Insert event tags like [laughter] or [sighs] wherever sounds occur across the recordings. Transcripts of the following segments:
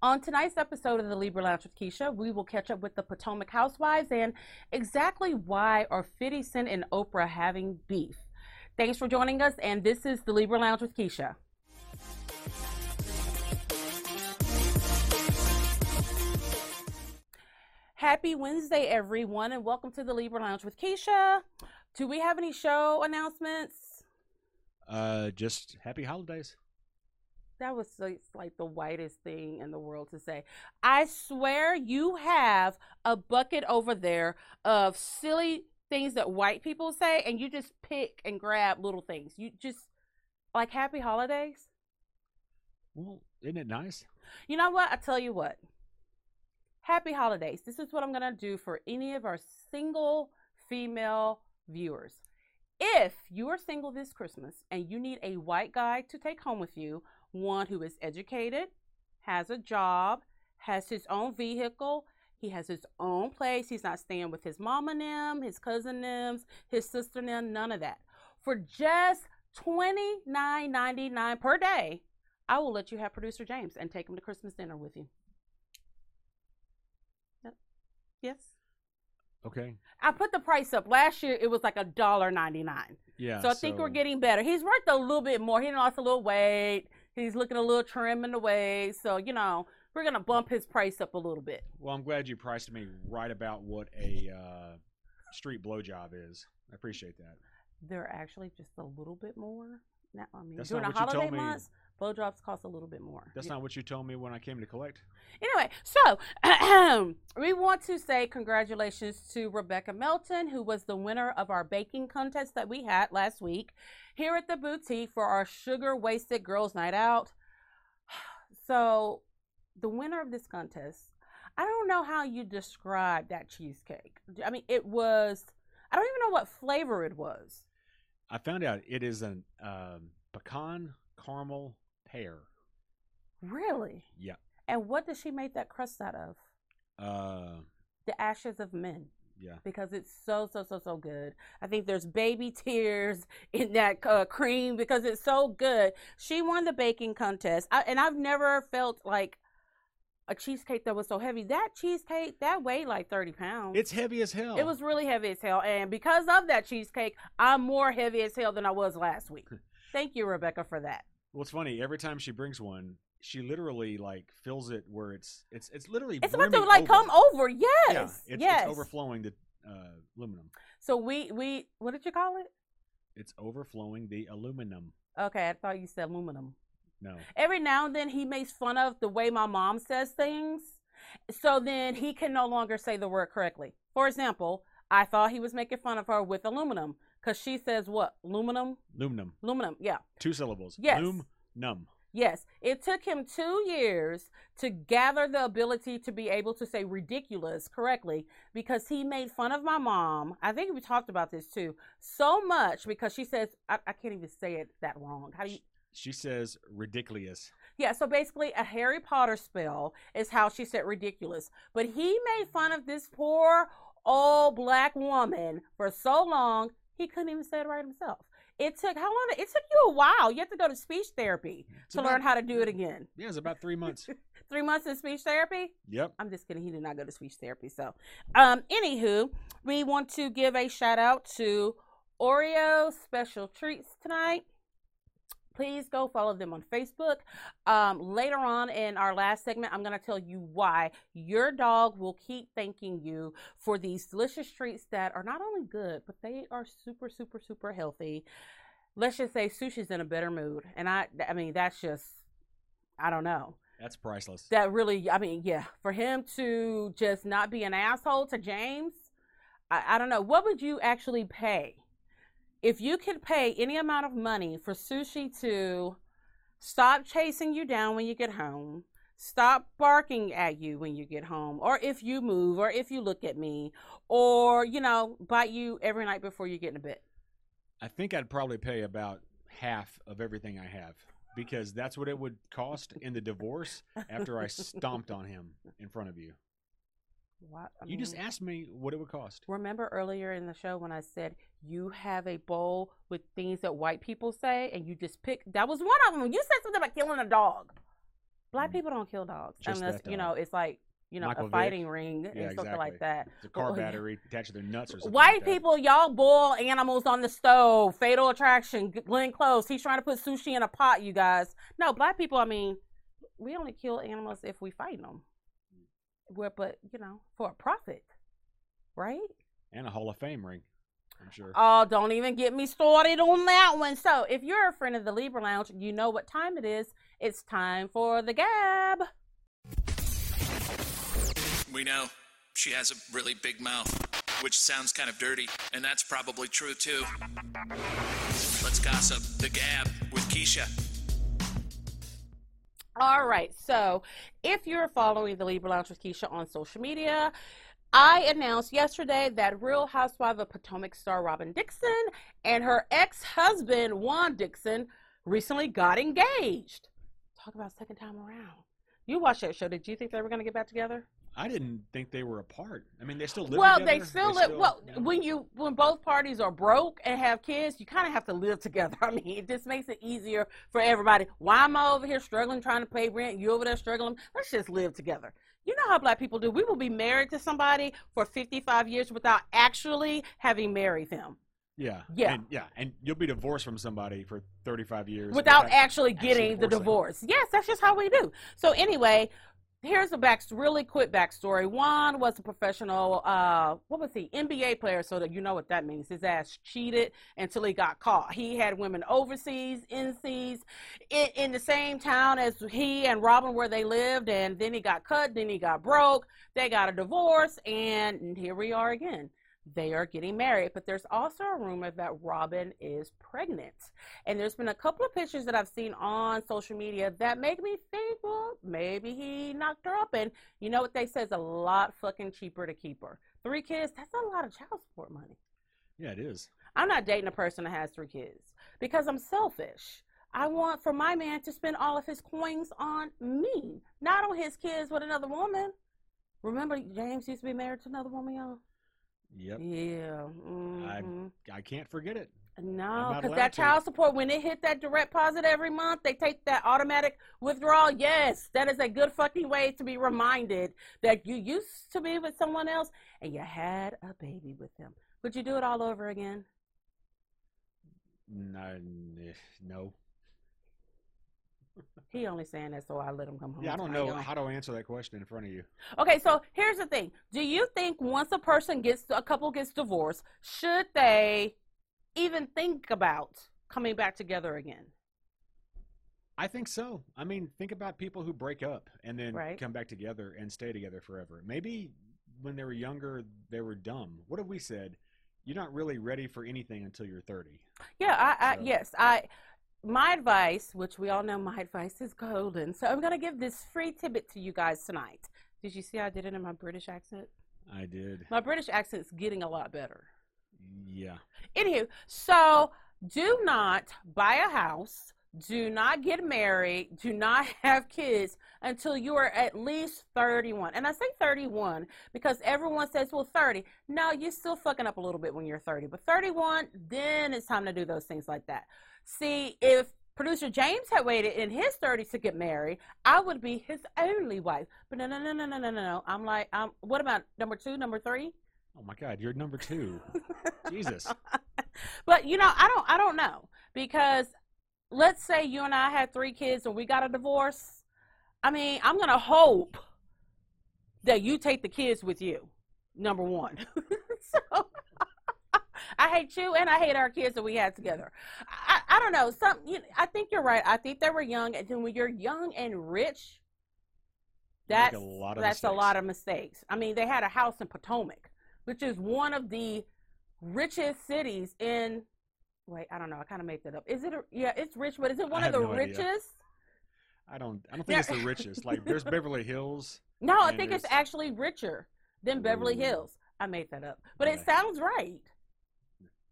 On tonight's episode of the Libra Lounge with Keisha, we will catch up with the Potomac Housewives and exactly why are 50 Cent and Oprah having beef. Thanks for joining us, and this is the Libra Lounge with Keisha. Happy Wednesday, everyone, and welcome to the Libra Lounge with Keisha. Do we have any show announcements? Uh, just happy holidays. That was like, like the whitest thing in the world to say. I swear you have a bucket over there of silly things that white people say, and you just pick and grab little things. You just like happy holidays. Well, isn't it nice? You know what? I tell you what. Happy holidays. This is what I'm going to do for any of our single female viewers. If you are single this Christmas and you need a white guy to take home with you, one who is educated, has a job, has his own vehicle, he has his own place. He's not staying with his mama them, his cousin them, his sister them, none of that. For just $29.99 per day, I will let you have producer James and take him to Christmas dinner with you. Yep. Yes. Okay. I put the price up. Last year it was like a dollar ninety nine. Yeah. So I think we're getting better. He's worth a little bit more. He lost a little weight. He's looking a little trim in the waist. So, you know, we're gonna bump his price up a little bit. Well, I'm glad you priced me right about what a uh, street blowjob is. I appreciate that. They're actually just a little bit more. Now, I mean, That's during not the what you holiday months, blowjobs cost a little bit more. That's Yeah. not what you told me when I came to collect. Anyway, so [clears throat] we want to say congratulations to Rebecca Melton, who was the winner of our baking contest that we had last week here at the boutique for our Sugar Wasted Girls Night Out. [sighs] So, the winner of this contest, I don't know how you describe that cheesecake. I mean, it was, I don't even know what flavor it was. I found out it is a um, pecan caramel pear. Really? Yeah. And what did she make that crust out of? Uh, The ashes of men. yeah. because it's so so so so good. I think there's baby [laughs] tears in that uh, cream because it's so good. She won the baking contest, I, and I've never felt like a cheesecake that was so heavy. That cheesecake that weighed like thirty pounds. It's heavy as hell. it was really heavy as hell, and because of that cheesecake, I'm more heavy as hell than I was last week. [laughs] Thank you, Rebecca, for that. Well, it's funny. Every time she brings one, she literally like fills it where it's it's it's literally It's about to like over. come over. Yes, Yeah, it's, yes. it's overflowing the uh, aluminum. So we we what did you call it? It's overflowing the aluminum. Okay, I thought you said aluminum. No. every now and then he makes fun of the way my mom says things. So then he can no longer say the word correctly. For example, I thought he was making fun of her with aluminum because she says what? Aluminum? Aluminum. Aluminum. Yeah. Two syllables. Yes. Loom num. Yes. It took him two years to gather the ability to be able to say ridiculous correctly because he made fun of my mom. I think we talked about this too. So much because she says, I, I can't even say it that wrong. How do you? She says ridiculous. Yeah, so basically, a Harry Potter spell is how she said ridiculous. But he made fun of this poor old black woman for so long, he couldn't even say it right himself. It took how long? It took you a while. You have to go to speech therapy It's to about- learn how to do it again. Yeah, it's about three months. [laughs] Three months in speech therapy? yep. I'm just kidding. He did not go to speech therapy. So, um, anywho, we want to give a shout out to Oreo Special Treats tonight. Please go follow them on Facebook. Um, later on in our last segment, I'm going to tell you why your dog will keep thanking you for these delicious treats that are not only good, but they are super, super, super healthy. Let's just say Sushi's in a better mood. And I, I mean, that's just, I don't know That's priceless. that really i mean yeah for him to just not be an asshole to james I, I don't know what would you actually pay if you could pay any amount of money for sushi to stop chasing you down when you get home stop barking at you when you get home or if you move or if you look at me or you know bite you every night before you get into bed I think I'd probably pay about half of everything I have because that's what it would cost in the divorce after I stomped on him in front of you. What I You just asked me what it would cost. Remember earlier in the show when I said you have a bowl with things that white people say and you just pick that was one of them. You said something about killing a dog. Black mm-hmm. people don't kill dogs Just unless that you know it's like you know Michael a Vick. fighting ring Yeah, and something exactly. like that. It's a car battery attached to their nuts or something. White like people, y'all boil animals on the stove. Fatal Attraction, Glenn Close. He's trying to put sushi in a pot. You guys, no, black people. I mean, we only kill animals if we fight them. We're, but you know, for a profit, right? and a Hall of Fame ring. I'm sure. Oh, don't even get me started on that one. So, if you're a friend of the Libra Lounge, you know what time it is. It's time for the gab. We know she has a really big mouth, which sounds kind of dirty, and that's probably true too. Let's gossip. The Gab with Keisha. All right. So, if you're following the Libra Lounge with Keisha on social media, I announced yesterday that Real Housewife of Potomac star Robin Dixon and her ex husband, Juan Dixon, recently got engaged. Talk about second time around. You watched that show. Did you think they were going to get back together? I didn't think they were apart. I mean, they still live together. well, together. they still live. Well, you know. when you when both parties are broke and have kids, you kind of have to live [laughs] together. I mean, it just makes it easier for everybody. Why am I over here struggling trying to pay rent? You over there struggling? Let's just live together. You know how black people do. We will be married to somebody for 55 years without actually having married them, yeah, Yeah. and, yeah, and you'll be divorced from somebody for 35 years without actually actually getting the divorce. Yes, that's just how we do. So anyway, here's a back really quick backstory. Juan was a professional. Uh, what was he? NBA player. So that you know what that means. His ass cheated until he got caught. He had women overseas, NCs, in, in the same town as he and Robin where they lived, and then he got cut. Then he got broke. They got a divorce, and here we are again. They are getting married, but there's also a rumor that Robin is pregnant. And there's been a couple of pictures that I've seen on social media that make me think, well, maybe he knocked her up. And you know what they say is a lot fucking cheaper to keep her. Three kids, that's a lot of child support money. Yeah, it is. I'm not dating a person that has three kids because I'm selfish. I want for my man to spend all of his coins on me, not on his kids with another woman. Remember, James used to be married to another woman, y'all? Yep. Yeah. mhm. I can't forget it. No, because that to. child support, when it hit that direct deposit every month, they take that automatic withdrawal. Yes, that is a good fucking way to be reminded that you used to be with someone else and you had a baby with them. Would you do it all over again? No, no. He only saying that so I let him come home. Yeah, I don't know how to answer that question in front of you. Okay, so here's the thing. Do you think once a person gets a couple gets divorced, should they even think about coming back together again? I think so. I mean, think about people who break up and then Right. come back together and stay together forever. Maybe when they were younger, they were dumb. What have we said? You're not really ready for anything until you're 30. Yeah, I, I So- yes, I my advice, which we all know my advice is golden. So I'm gonna give this free tidbit to you guys tonight. Did you see I did it in my British accent? I did. My British accent's getting a lot better. Yeah. Anywho, so do not buy a house, do not get married, do not [laughs] have kids until you are at least 31. And I say 31 because everyone says, well, 30. No, you're still fucking up a little bit when you're 30. But 31, then it's time to do those things like that. See, if producer James had waited in his 30s to get married, I would be his only wife. But no, no, no, no, no, no, no. I'm like, um, what about number two, number three? Oh my God, you're number two. [laughs] Jesus. But you know, I don't I don't know because let's say you and I had three kids and we got a divorce. I mean, I'm going to hope that you take the kids with you. Number 1. [laughs] so I hate you and I hate our kids that we had together. I, I don't know. Some you I think you're right. I think they were young and then when you're young and rich that's a lot of that's a mistakes. lot of mistakes. I mean, they had a house in Potomac, which is one of the richest cities in. Wait, I don't know. I kind of made that up. Is it? A, yeah, it's rich, but is it one I of the no idea. richest? I don't. I don't think it's the richest. Like there's [laughs] Beverly Hills. No, I think it's actually richer than Beverly Ooh. Hills. I made that up, but it sounds right.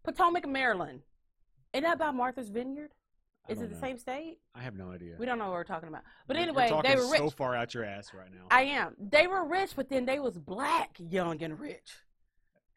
Potomac, Maryland. Isn't that about Martha's Vineyard? I Is it the know. same state? I have no idea. We don't know what we're talking about. But anyway, they were rich. so far out your ass right now. I am. They were rich, but then they was black, young and rich.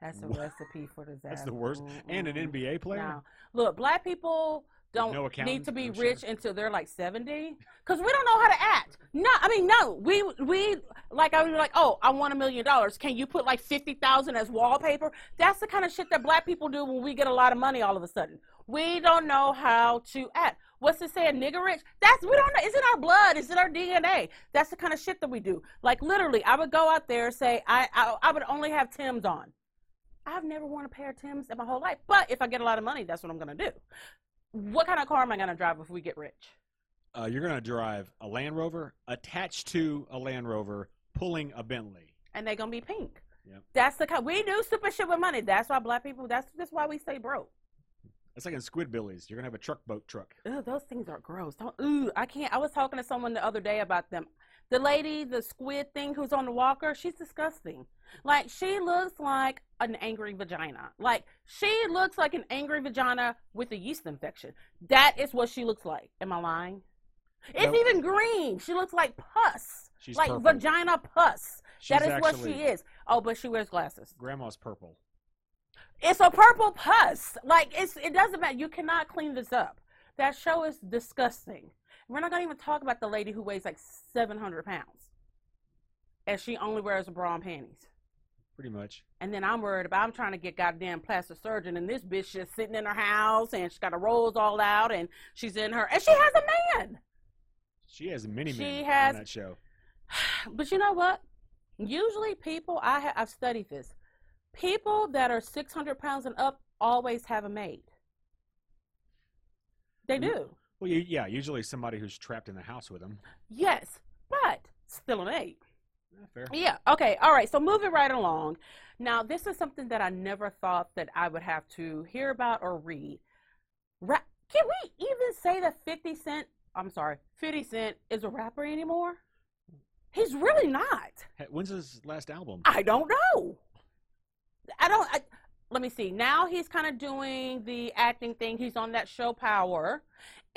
That's a [laughs] recipe for disaster. That's the worst. And an NBA player. No. Look, black people don't No need to be I'm sure. rich oh, until they're like 70 because we don't know how to act. No i mean no. We we like i was like oh i want a million dollars. Can you put like 50000 as wallpaper? That's the kind of shit that black people do when we get a lot of money all of a sudden. We don't know how to act. What's it saying nigger rich? That's we don't know. It's in our blood. It's in our dna that's the kind of shit that we do. Like literally i would go out there and say i i, I would only have tim's on. I've never worn a pair of Tims in my whole life. But if I get a lot of money, that's what I'm going to do. What kind of car am I going to drive if we get rich? Uh, you're going to drive a Land Rover attached to a Land Rover, pulling a Bentley. And they're going to be pink. Yep. That's the kind. We do stupid shit with money. That's why black people. That's that's why we stay broke. It's like in Squidbillies. You're going to have a truck boat truck. Ugh, those things are gross. Don't, ooh, I can't. I was talking to someone the other day about them. The lady, the squid thing who's on the walker, she's disgusting. Like she looks like an angry vagina. Like she looks like an angry vagina with a yeast infection. That is what she looks like. Am I lying? It's Nope. even green. She looks like pus. She's like purple. vagina pus. She's that is what she is. Oh, but she wears glasses. Grandma's purple. It's a purple pus. Like it's it doesn't matter. You cannot clean this up. That show is disgusting. We're not gonna even talk about the lady who weighs like seven hundred pounds, and she only wears a bra and panties. Pretty much. And then I'm worried about I'm trying to get goddamn plastic surgeon, and this bitch just sitting in her house, and she's got her rolls all out, and she's in her, and she has a man. She has many She men has- on that show. [sighs] But you know what? Usually, people I ha- I've studied this. People that are 600 pounds and up always have a maid. They do. Well, you, yeah, usually somebody who's trapped in the house with them. Yes, but still an eight. Yeah, fair. Yeah. Okay. All right. So moving right along. Now, this is something that I never thought that I would have to hear about or read. Ra- Can we even say that 50 Cent, I'm sorry, 50 Cent is a rapper anymore? He's really not. Hey, When's his last album? I don't know. I don't. I, let me see. Now he's kind of doing the acting thing. He's on that show Power,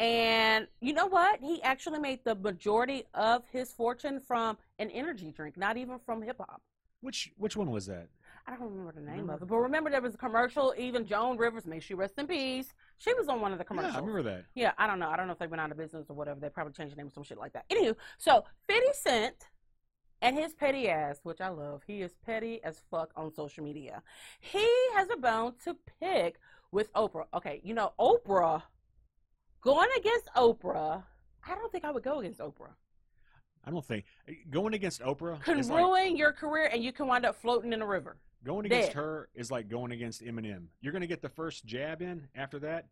and you know what? He actually made the majority of his fortune from an energy drink, not even from hip hop. Which which one was that? I don't remember the name Remember? of it, but mm. remember there was a commercial. Even Joan Rivers, may she rest in peace. She was on one of the commercials. Yeah. I remember that. Yeah, I don't know. I don't know if they went out of business or whatever. They probably changed the name or some shit like that. Anywho, so 50 Cent and his petty ass, which I love, he is petty as fuck on social media. He has a bone to pick with Oprah. Okay, you know, Oprah, going against Oprah, I don't think I would go against Oprah. I don't think eh, going against Oprah Can is like ruin your career and you can wind up floating in a river. going against dead. her is like going against Eminem. You're gonna get the first jab in. After that,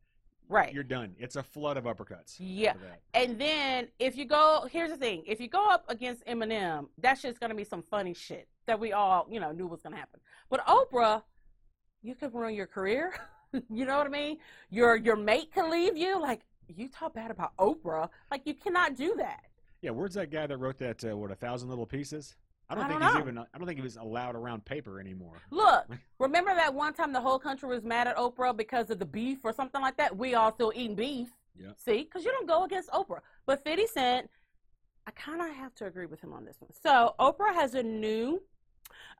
Right. you're done. It's a flood of uppercuts. Yeah. And then if you go, here's the thing: if you go up against Eminem, that's just gonna be some funny shit that we all, you know, knew was gonna happen. But Oprah, you could ruin your career. [laughs] you know what I mean? Your your mate can leave you. Like you talk bad about Oprah, like you cannot do that. Yeah, where's that guy that wrote that? Uh, what a thousand little pieces? I don't I think don't he's know. even. I don't think he was allowed around paper anymore. Look, [laughs] remember that one time the whole country was mad at Oprah because of the beef or something like that? We all still eating beef. Yeah. See, because you don't go against Oprah. But 50 Cent, I kind of have to agree with him on this one. So Oprah has a new,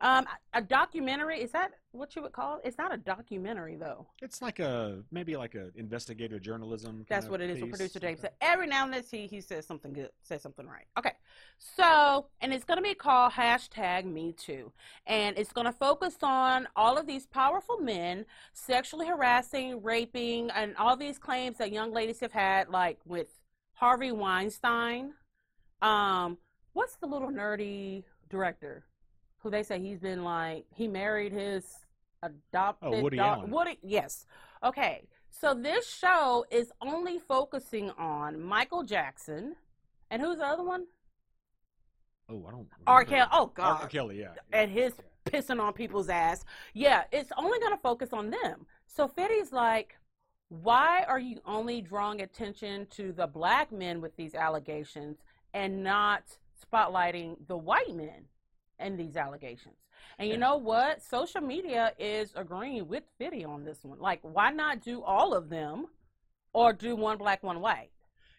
um, a documentary. Is that what you would call it? It's not a documentary though. It's like a maybe like a investigative journalism. That's what it is with producer James. So every now and then he he says something good, says something right. Okay, so and it's gonna be called hashtag Me Too, and it's gonna focus on all of these powerful men sexually harassing, raping, and all these claims that young ladies have had, like with Harvey Weinstein. Um, what's the little nerdy director who they say he's been like he married his oh, adopted Oh, Woody daugh- Allen. Woody, yes. Okay, so this show is only focusing on Michael Jackson, and who's the other one? Oh, I don't. R. Kelly. Oh God. R. Kelly, yeah. and his pissing on people's ass. Yeah, it's only going to focus on them. So Fitty's like, why are you only drawing attention to the black men with these allegations and not spotlighting the white men and these allegations? And you know what? Social media is agreeing with Fitty on this one. Like, why not do all of them or do one black, one white?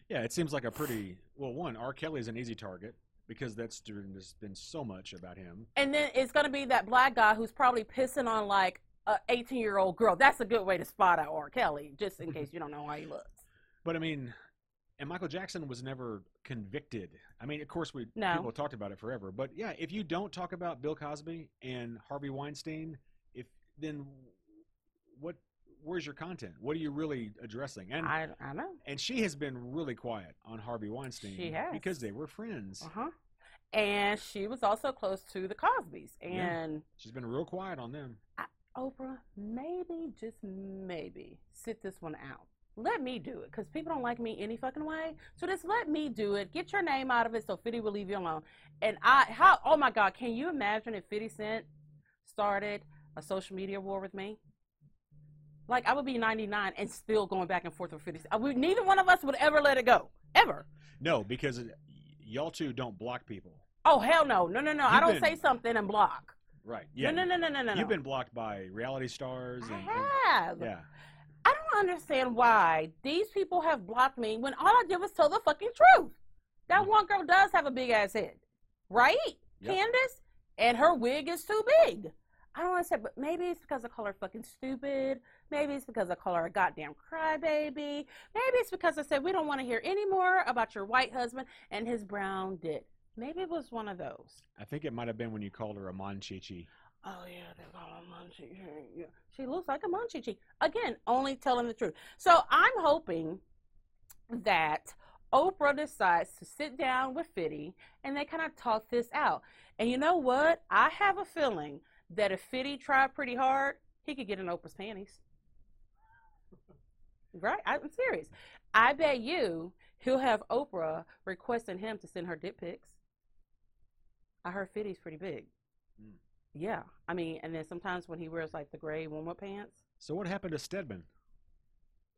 Yeah, it seems like a pretty well. One, R. Kelly's an easy target because that's there's been so much about him. And then it's going to be that black guy who's probably pissing on like a 18 year old girl. That's a good way to spot out R. Kelly, just in case you don't know how he looks. But I mean, and Michael Jackson was never convicted. I mean, of course, we No. people talked about it forever. But yeah, if you don't talk about Bill Cosby and Harvey Weinstein, if then what? Where's your content? What are you really addressing? And I, I know. and she has been really quiet on Harvey Weinstein She has. because they were friends. Uh huh. And she was also close to the Cosbys. Yeah. And She's been real quiet on them. Oprah, maybe, just maybe, sit this one out. Let me do it because people don't like me any fucking way. So just let me do it. Get your name out of it so 50 will leave you alone. And I, how, oh my God, can you imagine if 50 Cent started a social media war with me? Like, I would be 99 and still going back and forth with 50 Cent. I would, neither one of us would ever let it go. Ever. No, because y'all two don't block people. Oh, hell no. No, no, no. I You've don't been- say something and block. Right. Yeah. No, no, no, no, no, no. You've been blocked by reality stars and, I and- have. yeah. I don't understand why these people have blocked me when all I did was tell the fucking truth. That Mhm. one girl does have a big ass head, right? Yep. Candace, and her wig is too big. I don't want to say, but maybe it's because I call her fucking stupid. Maybe it's because I call her a goddamn crybaby. Maybe it's because I said we don't want to hear any more about your white husband and his brown dick. Maybe it was one of those. I think it might have been when you called her a monchichi. Oh yeah, they call her Munchie. She looks like a Munchie. Again, only telling the truth. So I'm hoping that Oprah decides to sit down with Fitty and they kind of talk this out. And you know what? I have a feeling that if Fitty tried pretty hard, he could get in Oprah's panties. Right? I'm serious. I bet you he'll have Oprah requesting him to send her dick pics. I heard Fitty's pretty big. Yeah, I mean, and then sometimes when he wears like the gray warm-up pants, So what happened to Stedman?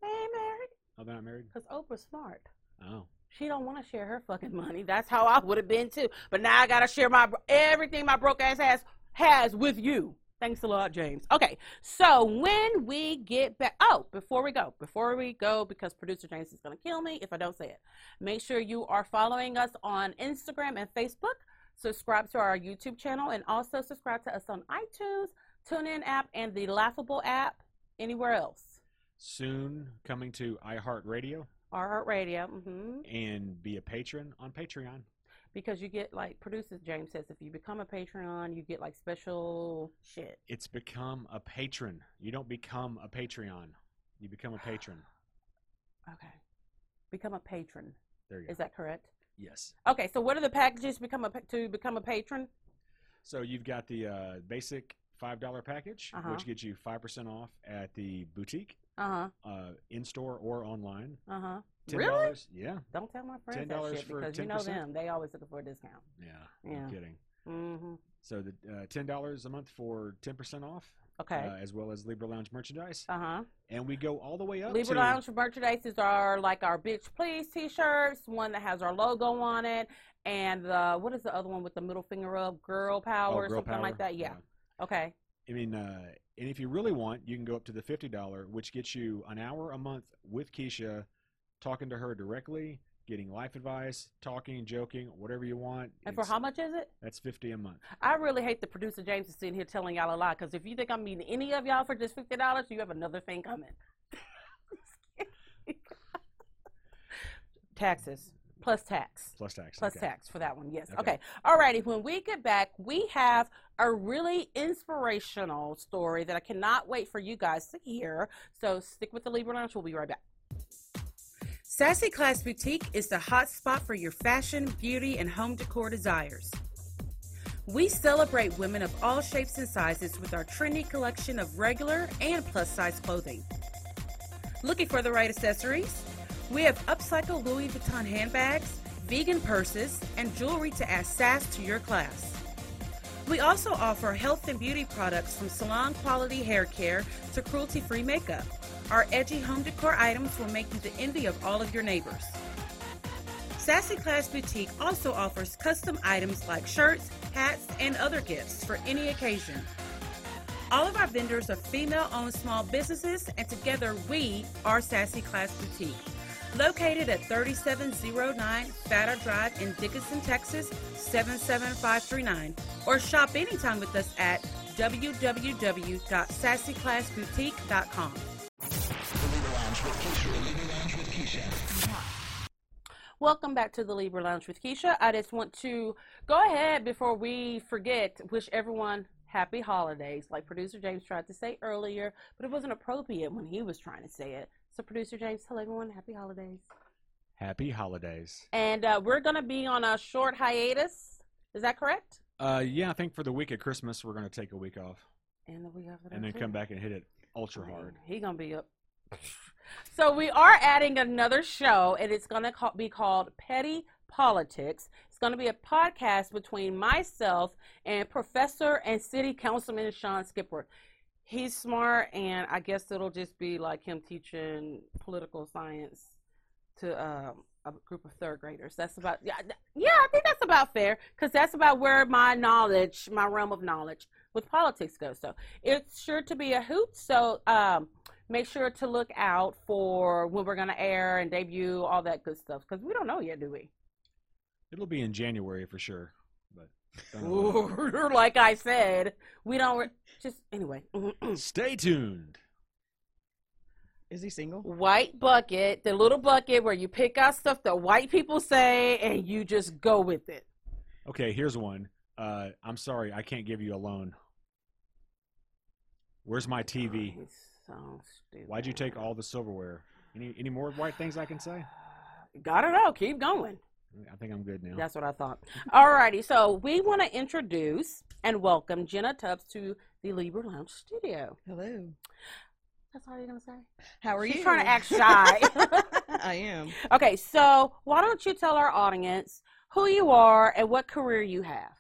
they ain't married Oh, they're not married. because Oprah's smart. Oh, She don't want to share her fucking money. That's how I would have been too. But now I gotta share my everything my broke ass has has with you. Thanks a lot, James. Okay, so when we get back, oh, before we go, before we go, because producer James is gonna kill me if I don't say it. Make sure you are following us on Instagram and Facebook. Subscribe to our YouTube channel and also subscribe to us on iTunes, TuneIn app, and the Laughable app. Anywhere else, soon coming to iHeartRadio iHeartRadio. Radio. hmm and be a patron on Patreon. because you get like producer James says if you become a Patreon, you get like special shit. It's become a patron. You don't become a Patreon. You become a patron. [sighs] Okay, become a patron. There you go. Is that correct? Yes. Okay, so what are the packages become a to become a patron? So you've got the uh, basic five dollar package, Uh-huh. which gets you five percent off at the boutique, Uh huh. uh, in store or online. Uh huh. Ten Really? Yeah. Don't tell my friends $10 that shit for because you know them. They always looking for a discount. Yeah. Yeah. I'm kidding. Mm-hmm. So the uh, ten dollars a month for ten percent off, Okay. uh, as well as Libra Lounge merchandise, Uh huh. and we go all the way up Libra Lounge merchandise is our like our bitch please t-shirts, one that has our logo on it, and the what is the other one with the middle finger up, girl power, oh, Girl something Power. like that. Yeah. Okay. I mean, uh, and if you really want, you can go up to the fifty dollar, which gets you an hour a month with Keisha, talking to her directly, getting life advice, talking, joking, whatever you want. And for how much is it? That's fifty a month. I really hate the producer James is sitting here telling y'all a lie because if you think I'm meeting any of y'all for just fifty dollars, you have another thing coming. Taxes plus tax. Plus tax. Plus okay. tax for that one, yes. Okay. Okay. Alrighty, when we get back, we have a really inspirational story that I cannot wait for you guys to hear. So stick with the Libra Lounge. We'll be right back. Sassy Class Boutique is the hot spot for your fashion, beauty, and home decor desires. We celebrate women of all shapes and sizes with our trendy collection of regular and plus size clothing. Looking for the right accessories? We have upcycled Louis Vuitton handbags, vegan purses, and jewelry to add sass to your class. We also offer health and beauty products from salon quality hair care to cruelty free makeup. Our edgy home decor items will make you the envy of all of your neighbors. Sassy Class Boutique also offers custom items like shirts, hats, and other gifts for any occasion. All of our vendors are female owned small businesses, and together we are Sassy Class Boutique. Located at 3709 Fatter Drive in Dickinson, Texas, 77539. Or shop anytime with us at www.sassyclassboutique.com. Welcome back to the Libra Lounge with Keisha. I just want to go ahead before we forget, wish everyone happy holidays, like producer James tried to say earlier, but it wasn't appropriate when he was trying to say it. So, producer James, tell everyone happy holidays. Happy holidays. And uh, we're going to be on a short hiatus. Is that correct? Uh, yeah, I think for the week of Christmas, we're going to take a week off And the week after and then too. come back and hit it ultra hard. He gonna be up. So we are adding another show, and it's gonna ca- be called Petty Politics. It's gonna be a podcast between myself and Professor and City Councilman Sean Skipper. He's smart, and I guess it'll just be like him teaching political science to um, a group of third graders. That's about yeah, yeah. I think that's about fair because that's about where my knowledge, my realm of knowledge with politics goes. So it's sure to be a hoot. So um, make sure to look out for when we're going to air and debut all that good stuff because we don't know yet, do we? It'll be in January for sure. But don't know when. Ooh, [laughs] like I said, we don't re- just anyway. [clears throat] stay tuned. Is he single? white bucket, the little bucket where you pick out stuff that white people say and you just go with it. Okay, here's one. Uh, I'm sorry, I can't give you a loan. Where's my TV? He's so stupid. Why'd you take all the silverware? Any any more white things I can say? Got it all. Keep going. I think I'm good now. That's what I thought. Alrighty, so we want to introduce and welcome Jenna Tubbs to the Libra Lounge studio. Hello. That's all you're gonna say. How are She's you? trying to act shy. [laughs] [laughs] I am. okay, so why don't you tell our audience who you are and what career you have?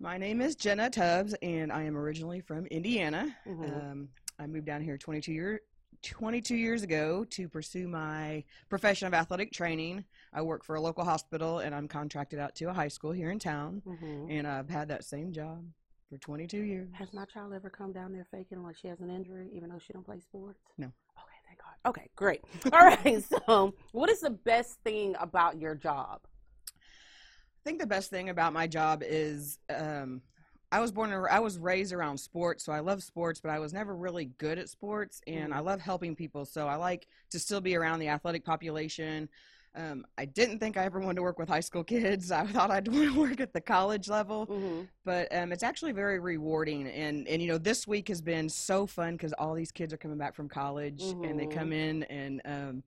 My name is Jenna Tubbs, and I am originally from Indiana. Mhm. Um, I moved down here 22 year, 22 years ago to pursue my profession of athletic training. I work for a local hospital, and I'm contracted out to a high school here in town. Mhm. And I've had that same job for 22 years. Has my child ever come down there faking like she has an injury, even though she don't play sports? No. Okay, thank God. Okay, great. [laughs] All right. So, what is the best thing about your job? I think the best thing about my job is um, I was born, I was raised around sports, so I love sports, but I was never really good at sports, and I love helping people, so I like to still be around the athletic population. Um, I didn't think I ever wanted to work with high school [laughs] kids. I thought I'd [laughs] want to work at the college level, Mm-hmm. but um, it's actually very rewarding. And and you know, this week has been so fun because all these kids are coming back from college, and they Mhm. come in and. Um,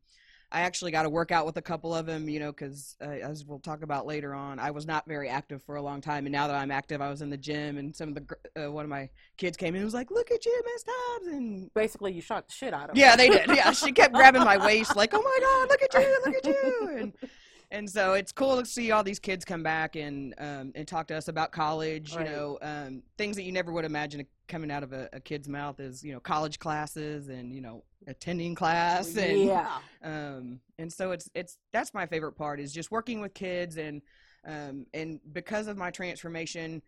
I actually got to work out with a couple of them, you know, because uh, as we'll talk about later on, I was not very active for a long time, and now that I'm active, I was in the gym, and some of the gr- uh, one of my kids came in and was like, "Look at you, Miss Tubbs," and Basically, you shot the shit out of yeah, her. they did. Yeah, she kept grabbing my waist, like, "Oh my God, look at you, look at you!" And [laughs] and so it's cool to see all these kids come back and um, and talk to us about college. Right. You know, um, things that you never would imagine coming out of a, a kid's mouth is you know college classes and you know attending class and yeah. um, and so it's it's that's my favorite part is just working with kids and um, and because of my transformation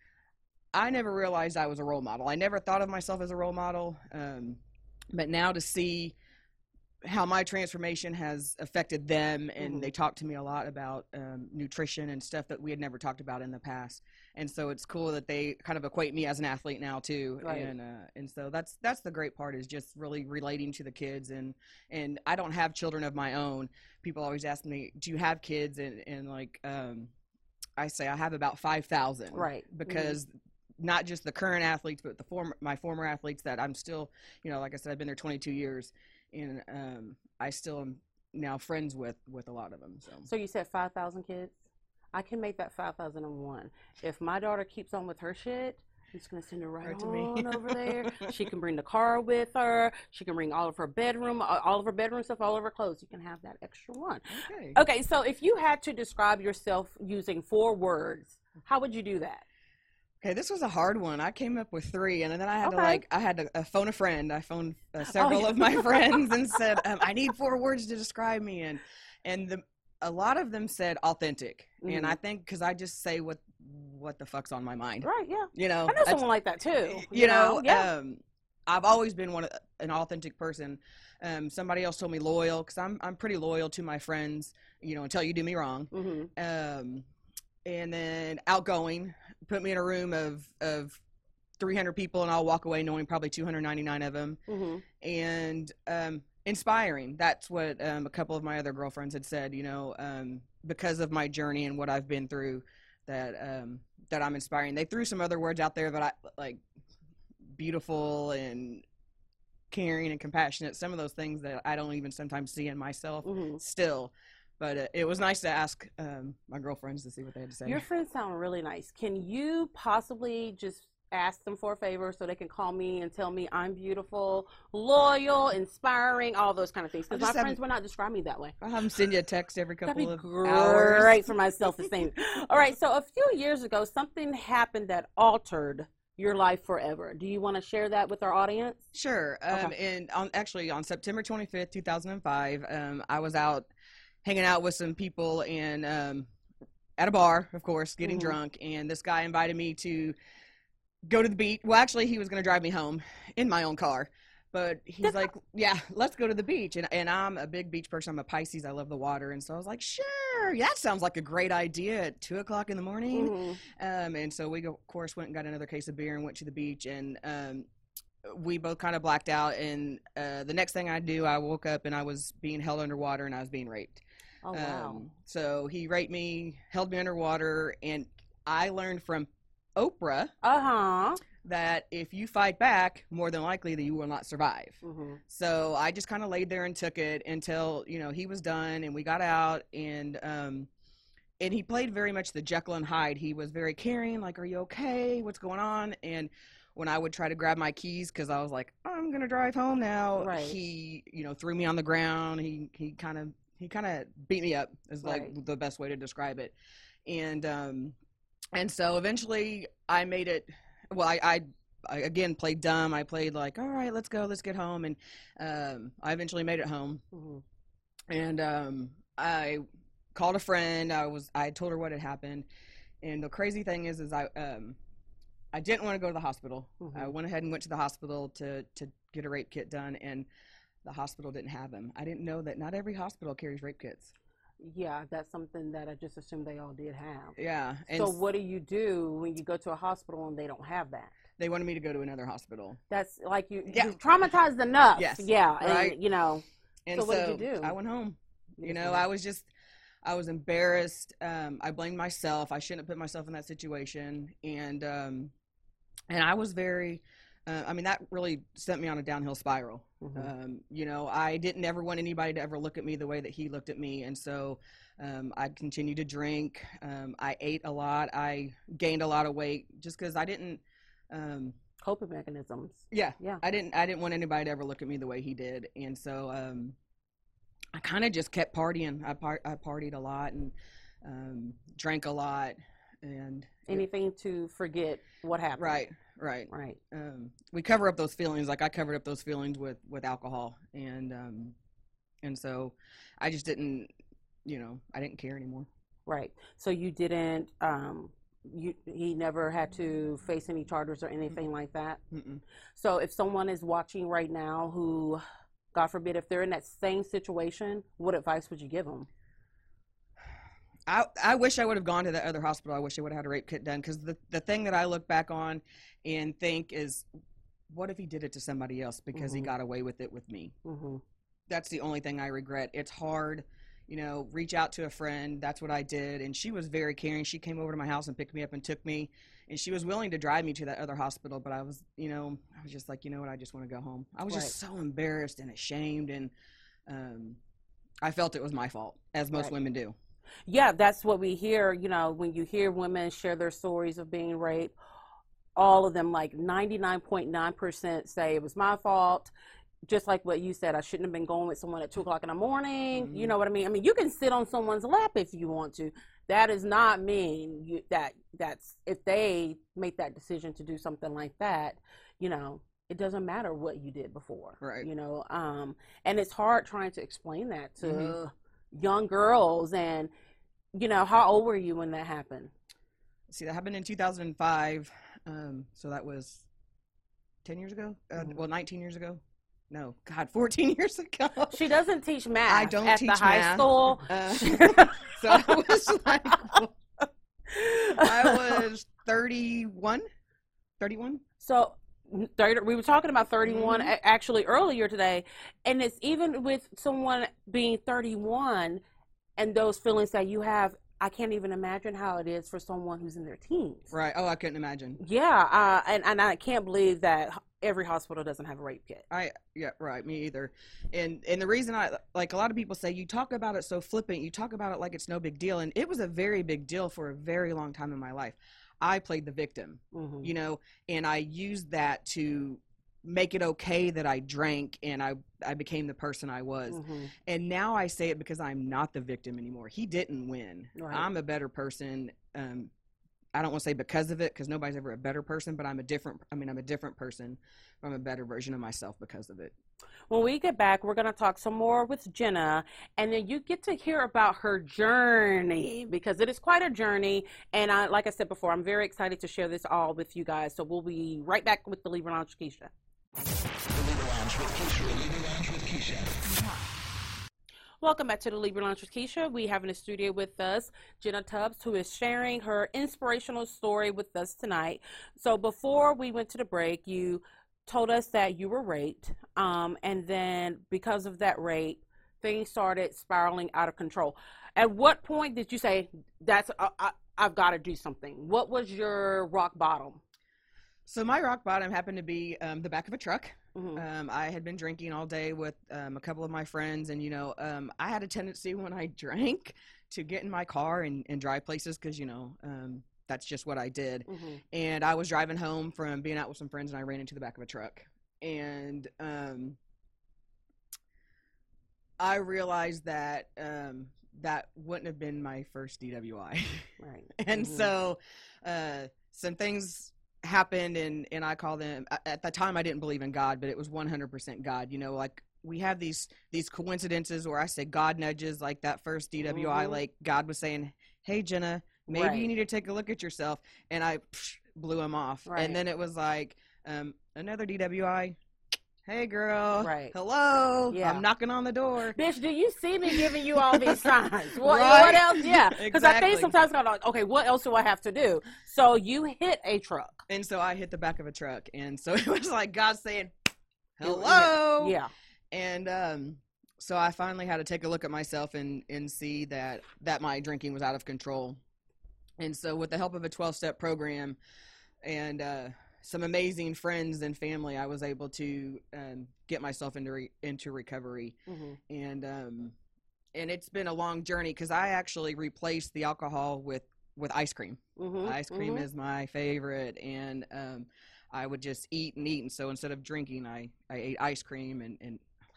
i never realized i was a role model i never thought of myself as a role model um, but now to see how my transformation has affected them and Mhm. they talk to me a lot about um, nutrition and stuff that we had never talked about in the past and so it's cool that they kind of equate me as an athlete now too Right. and uh, and so that's that's the great part is just really relating to the kids and and I don't have children of my own. People always ask me, "Do you have kids?" And and like um, I say, I have about five thousand. Right. Mhm. Because not just the current athletes, but the former my former athletes that I'm still, you know, like I said, I've been there 22 years, and um, I still am now friends with with a lot of them. So, So you said five thousand kids. I can make that five thousand and one. If my daughter keeps on with her shit, I'm just gonna send her right, Right to me. over there. [laughs] She can bring the car with her. She can bring all of her bedroom, all of her bedroom stuff, all of her clothes. You can have that extra one. okay. Okay, so if you had to describe yourself using four words, how would you do that? Okay, this was a hard one. I came up with three, and then I had Okay. to like I had to uh, phone a friend. I phoned uh, [laughs] several yeah. of my [laughs] friends and said, um, "I need four words to describe me." And and the, a lot of them said authentic, and Mhm. I think because I just say what what the fuck's on my mind, Right? Yeah. you know. I know someone like that too. you know, Yeah. um, I've always been one of, an authentic person. Um, somebody else told me loyal because I'm I'm pretty loyal to my friends, you know, until you do me wrong Mm-hmm. um, and then outgoing. Put me in a room of of 300 people, and I'll walk away knowing probably 299 of them. hmm And um, inspiring. That's what um, a couple of my other girlfriends had said. You know, um, because of my journey and what I've been through that um, that I'm inspiring. They threw some other words out there that I like beautiful and caring and compassionate. Some of those things that I don't even sometimes see in myself Mhm. still. But uh, it was nice to ask um, my girlfriends to see what they had to say. Your friends sound really nice. Can you possibly just ask them for a favor so they can call me and tell me I'm beautiful, loyal, inspiring, all those kind of things? Because my friends would not describe me that way. I'll have them send you a text every That'd couple be of great hours. for my self esteem. All right, so a few years ago, something happened that altered your life forever. Do you want to share that with our audience? Sure. Um, Okay. And on actually on September 25th, 2005, um, I was out hanging out with some people and um, at a bar, of course, getting Mhm. drunk. And this guy invited me to go to the beach. Well, actually, he was going to drive me home in my own car. But he's [laughs] like, yeah, let's go to the beach. And, and I'm a big beach person. I'm a Pisces. I love the water. And so I was like, sure, that sounds like a great idea at two o'clock in the morning. Mhm. Um, and so we, of course, went and got another case of beer and went to the beach. And um, we both kind of blacked out. And uh, the next thing I do, I woke up and I was being held underwater and I was being raped. Oh wow. Um, so he raped me, held me underwater, and I learned from Oprah Uh huh. that if you fight back, more than likely that you will not survive. hmm So I just kind of laid there and took it until you know he was done and we got out and um and he played very much the Jekyll and Hyde. He was very caring, like, "Are you okay? What's going on?" And when I would try to grab my keys because I was like, "I'm gonna drive home now," Right. he you know threw me on the ground. He he kind of he kind of beat me up is like Right. the best way to describe it. And um and so eventually I made it. Well, I, I I again played dumb. I played like, all right, let's go, let's get home, and um, I eventually made it home. hmm And um, I called a friend. I was I told her what had happened, and the crazy thing is, is I um, I didn't want to go to the hospital. I Mhm. went ahead and went to the hospital to to get a rape kit done, and the hospital didn't have them. I didn't know that not every hospital carries rape kits. Yeah, that's something that I just assumed they all did have. Yeah, So what do you do when you go to a hospital and they don't have that? they wanted me to go to another hospital. That's like you, Yeah. you're traumatized enough. Yes, Yeah. right. And, you know, And So so what did you do? I went home. you you know i was just i was embarrassed um, i blamed myself i shouldn't have put myself in that situation and um, and i was very uh, i mean that really sent me on a downhill spiral Mhm. um, you know i didn't ever want anybody to ever look at me the way that he looked at me and so um, i continued to drink um, i ate a lot i gained a lot of weight just because i didn't um, coping mechanisms. yeah Yeah. I didn't I didn't want anybody to ever look at me the way he did, and so um, I kind of just kept partying. I par- I partied a lot and um, drank a lot, and Anything to forget what happened. right, right. Right. Um, we cover up those feelings, like I covered up those feelings with with alcohol, and um, and so I just didn't, you know, I didn't care anymore. Right. So you didn't. Um, you he never had to face any charges or anything like that. Mm-mm. So if someone is watching right now who, God forbid, if they're in that same situation, what advice would you give them? I, I wish I would have gone to the other hospital. I wish I would have had a rape kit done because the, the thing that I look back on and think is, what if he did it to somebody else because he Mhm. got away with it with me? hmm That's the only thing I regret. It's hard, you know, reach out to a friend. That's what I did. And she was very caring. She came over to my house and picked me up and took me. And she was willing to drive me to that other hospital. But I was, you know, I was just like, you know what? I just want to go home. I was just so embarrassed and ashamed. And um, I felt it was my fault, as most Right. women do. Yeah, that's what we hear. You know, when you hear women share their stories of being raped, all of them, like 99.9%, say it was my fault. Just like what you said, I shouldn't have been going with someone at two o'clock in the morning. You Mhm. know what I mean? I mean, you can sit on someone's lap if you want to. That does not mean you, that that's if they make that decision to do something like that. You know, it doesn't matter what you did before. Right. You know, um, and it's hard trying to explain that to Mhm. Young girls and you know how old were you when that happened? See that happened in 2005 um, so that was 10 years ago? Uh, Mhm. well 19 years ago. No god 14 [laughs] years ago. She doesn't teach math I don't at teach the high math. school. Uh, [laughs] so i was like i was 31 31 so 30, we were talking about 31 Mhm. actually earlier today and it's even with someone being 31 and those feelings that you have. I can't even imagine how it is for someone who's in their teens. Right. Oh, I couldn't imagine. Yeah, uh, and and I can't believe that every hospital doesn't have a rape kit. I yeah right me either, and and the reason I like a lot of people say you talk about it so flippant, you talk about it like it's no big deal, and it was a very big deal for a very long time in my life. I played the victim, Mm-hmm. you know, and I used that to make it okay that I drank and I I became the person I was. Mm-hmm. And now I say it because I'm not the victim anymore. He didn't win. Right. I'm a better person. Um, I don't want to say because of it, because nobody's ever a better person. But I'm a different. I mean, I'm a different person. I'm a better version of myself because of it. When we get back, we're going to talk some more with Jenna, and then you get to hear about her journey because it is quite a journey. And I, like I said before, I'm very excited to share this all with you guys. So we'll be right back with the Libra Lounge Keisha. Welcome back to the Libra Lounge with Keisha. We have in the studio with us Jenna Tubbs, who is sharing her inspirational story with us tonight. So before we went to the break, you told us that you were raped, um, and then because of that rape, things started spiraling out of control. At what point did you say, "That's uh, I, I've got to do something"? What was your rock bottom? So my rock bottom happened to be um, the back of a truck. Mhm. Um, I had been drinking all day with um, a couple of my friends, and you know, um, I had a tendency [laughs] when I drank to get in my car and, and drive places because you know um, that's just what I did. Mhm. And I was driving home from being out with some friends, and I ran into the back of a truck, and um, I realized that um, that wouldn't have been my first DWI. Right. [laughs] and Mhm. so uh, some things happened and and i call them at the time i didn't believe in god but it was 100% god you know like we have these these coincidences where i say god nudges like that first dwi Mhm. like god was saying hey jenna maybe Right. you need to take a look at yourself and i psh, blew him off Right. and then it was like um, another dwi hey girl Right. hello Yeah. i'm knocking on the door [laughs] Bitch, do you see me giving you all these signs? What, Right. what else? Yeah, because I think sometimes I'm like, okay, what else do I have to do? So you hit a truck. and so i hit the back of a truck and so [laughs] it was like god saying hello Yeah. and um so i finally had to take a look at myself and and see that that my drinking was out of control and so with the help of a 12 step program and uh some amazing friends and family i was able to um, get myself into re- into recovery. Hmm and um and it's been a long journey because i actually replaced the alcohol with with ice cream. Hmm ice cream is my favorite and um i would just eat and eat. And so instead of drinking i i ate ice cream and and i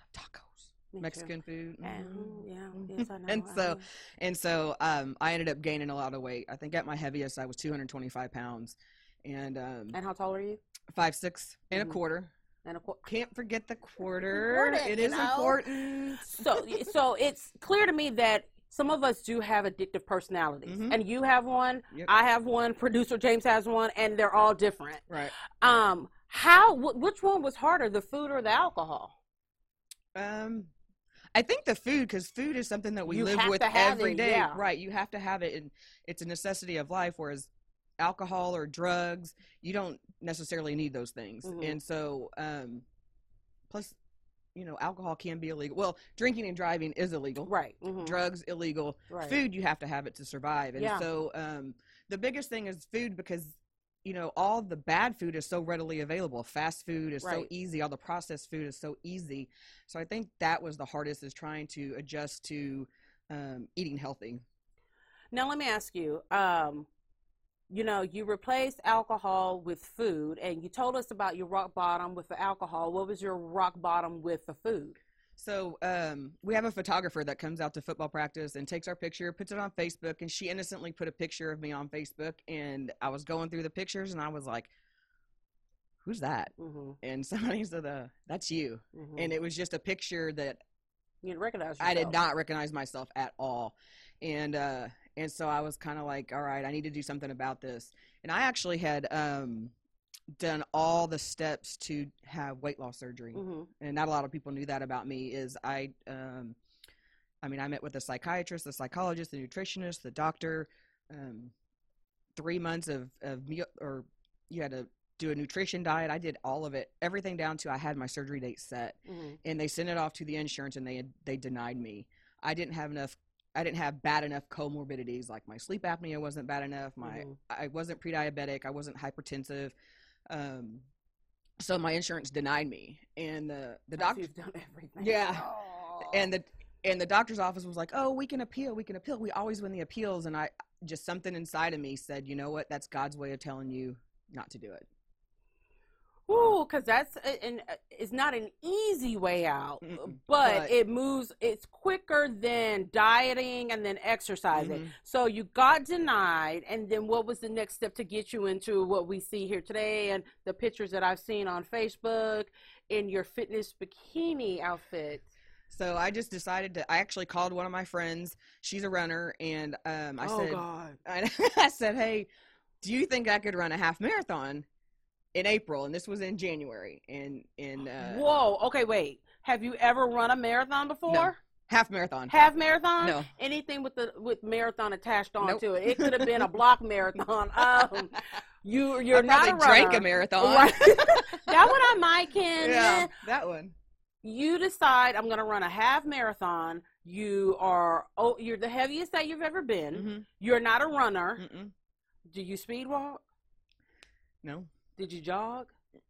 mexican food And, mm. yeah, Mhm. yes, I [laughs] know. And I so- know. and so um i ended up gaining a lot of weight i think at my heaviest i was 225 pounds and um and how tall are you? five six and Mhm. a quarter And a course, can't forget the quarter Important, it is know? important so so it's clear to me that some of us do have addictive personalities, Mhm. and you have one. Yep. I have one. Producer James has one, and they're all different. right Um, how? Wh- which one was harder, the food or the alcohol? Um, I think the food, because food is something that we You live with every it, day. yeah. Right. You have to have it, and it's a necessity of life. Whereas alcohol or drugs, you don't necessarily need those things. Mhm. And so, um, plus, you know, alcohol can be illegal. Well, drinking and driving is illegal. Right. mhm, Drugs illegal. Right. Food, you have to have it to survive. And Yeah. so, um, the biggest thing is food because. You know, all the bad food is so readily available. Fast food is so easy. All the processed food is so easy. So I think that was the hardest is trying to adjust to um, eating healthy. Now let me ask you. Um, you know, you replaced alcohol with food, and you told us about your rock bottom with the alcohol. What was your rock bottom with the food? So um, we have a photographer that comes out to football practice and takes our picture, puts it on Facebook, and she innocently put a picture of me on Facebook. And I was going through the pictures, and I was like, "Who's that?" Mm-hmm, And [laughs] somebody said, uh, "That's you." mm-hmm. And it was just a picture that you didn't recognize I did not recognize myself at all. And uh and so I was kind of like, all right, I need to do something about this. And I actually had um done all the steps to have weight loss surgery. Mm-hmm. And not a lot of people knew that about me is I um I mean, I met with a psychiatrist, the psychologist, the nutritionist, the doctor, um 3 months of of meal or you had to do a nutrition diet. I did all of it, everything down to I had my surgery date set Mm-hmm. and they sent it off to the insurance and they they denied me. I didn't have enough I didn't have bad enough comorbidities like my sleep apnea wasn't bad enough. My Mhm. I wasn't pre-diabetic. I wasn't hypertensive. Um, so my insurance denied me, and the the doctor You've done everything. Yeah. Oh. and the and the doctor's office was like, "Oh, we can appeal. We can appeal. We always win the appeals." And I just something inside of me said, "You know what? That's God's way of telling you not to do it." Ooh, because that's a- an uh, it's not an easy way out, but, But- it moves. It's quicker than dieting and then exercising. Mhm. So you got denied, and then what was the next step to get you into what we see here today and the pictures that I've seen on Facebook in your fitness bikini outfit? So I just decided to. I actually called one of my friends. She's a runner, and um, I oh said, God! I, [laughs] I said, "Hey, do you think I could run a half marathon in April?" And this was in January. And in uh, Whoa. Okay, wait. Have you ever run a marathon before? No. half marathon. Half marathon? No. Anything with the with marathon attached Nope. onto it. It could have been a [laughs] block marathon. Um, you you're I not a drank a marathon. Right. that one I might can. yeah, that one. You decide I'm gonna run a half marathon. You are oh you're the heaviest that you've ever been. hmm You're not a runner. Mm-mm. Do you speed walk? No, Did you jog?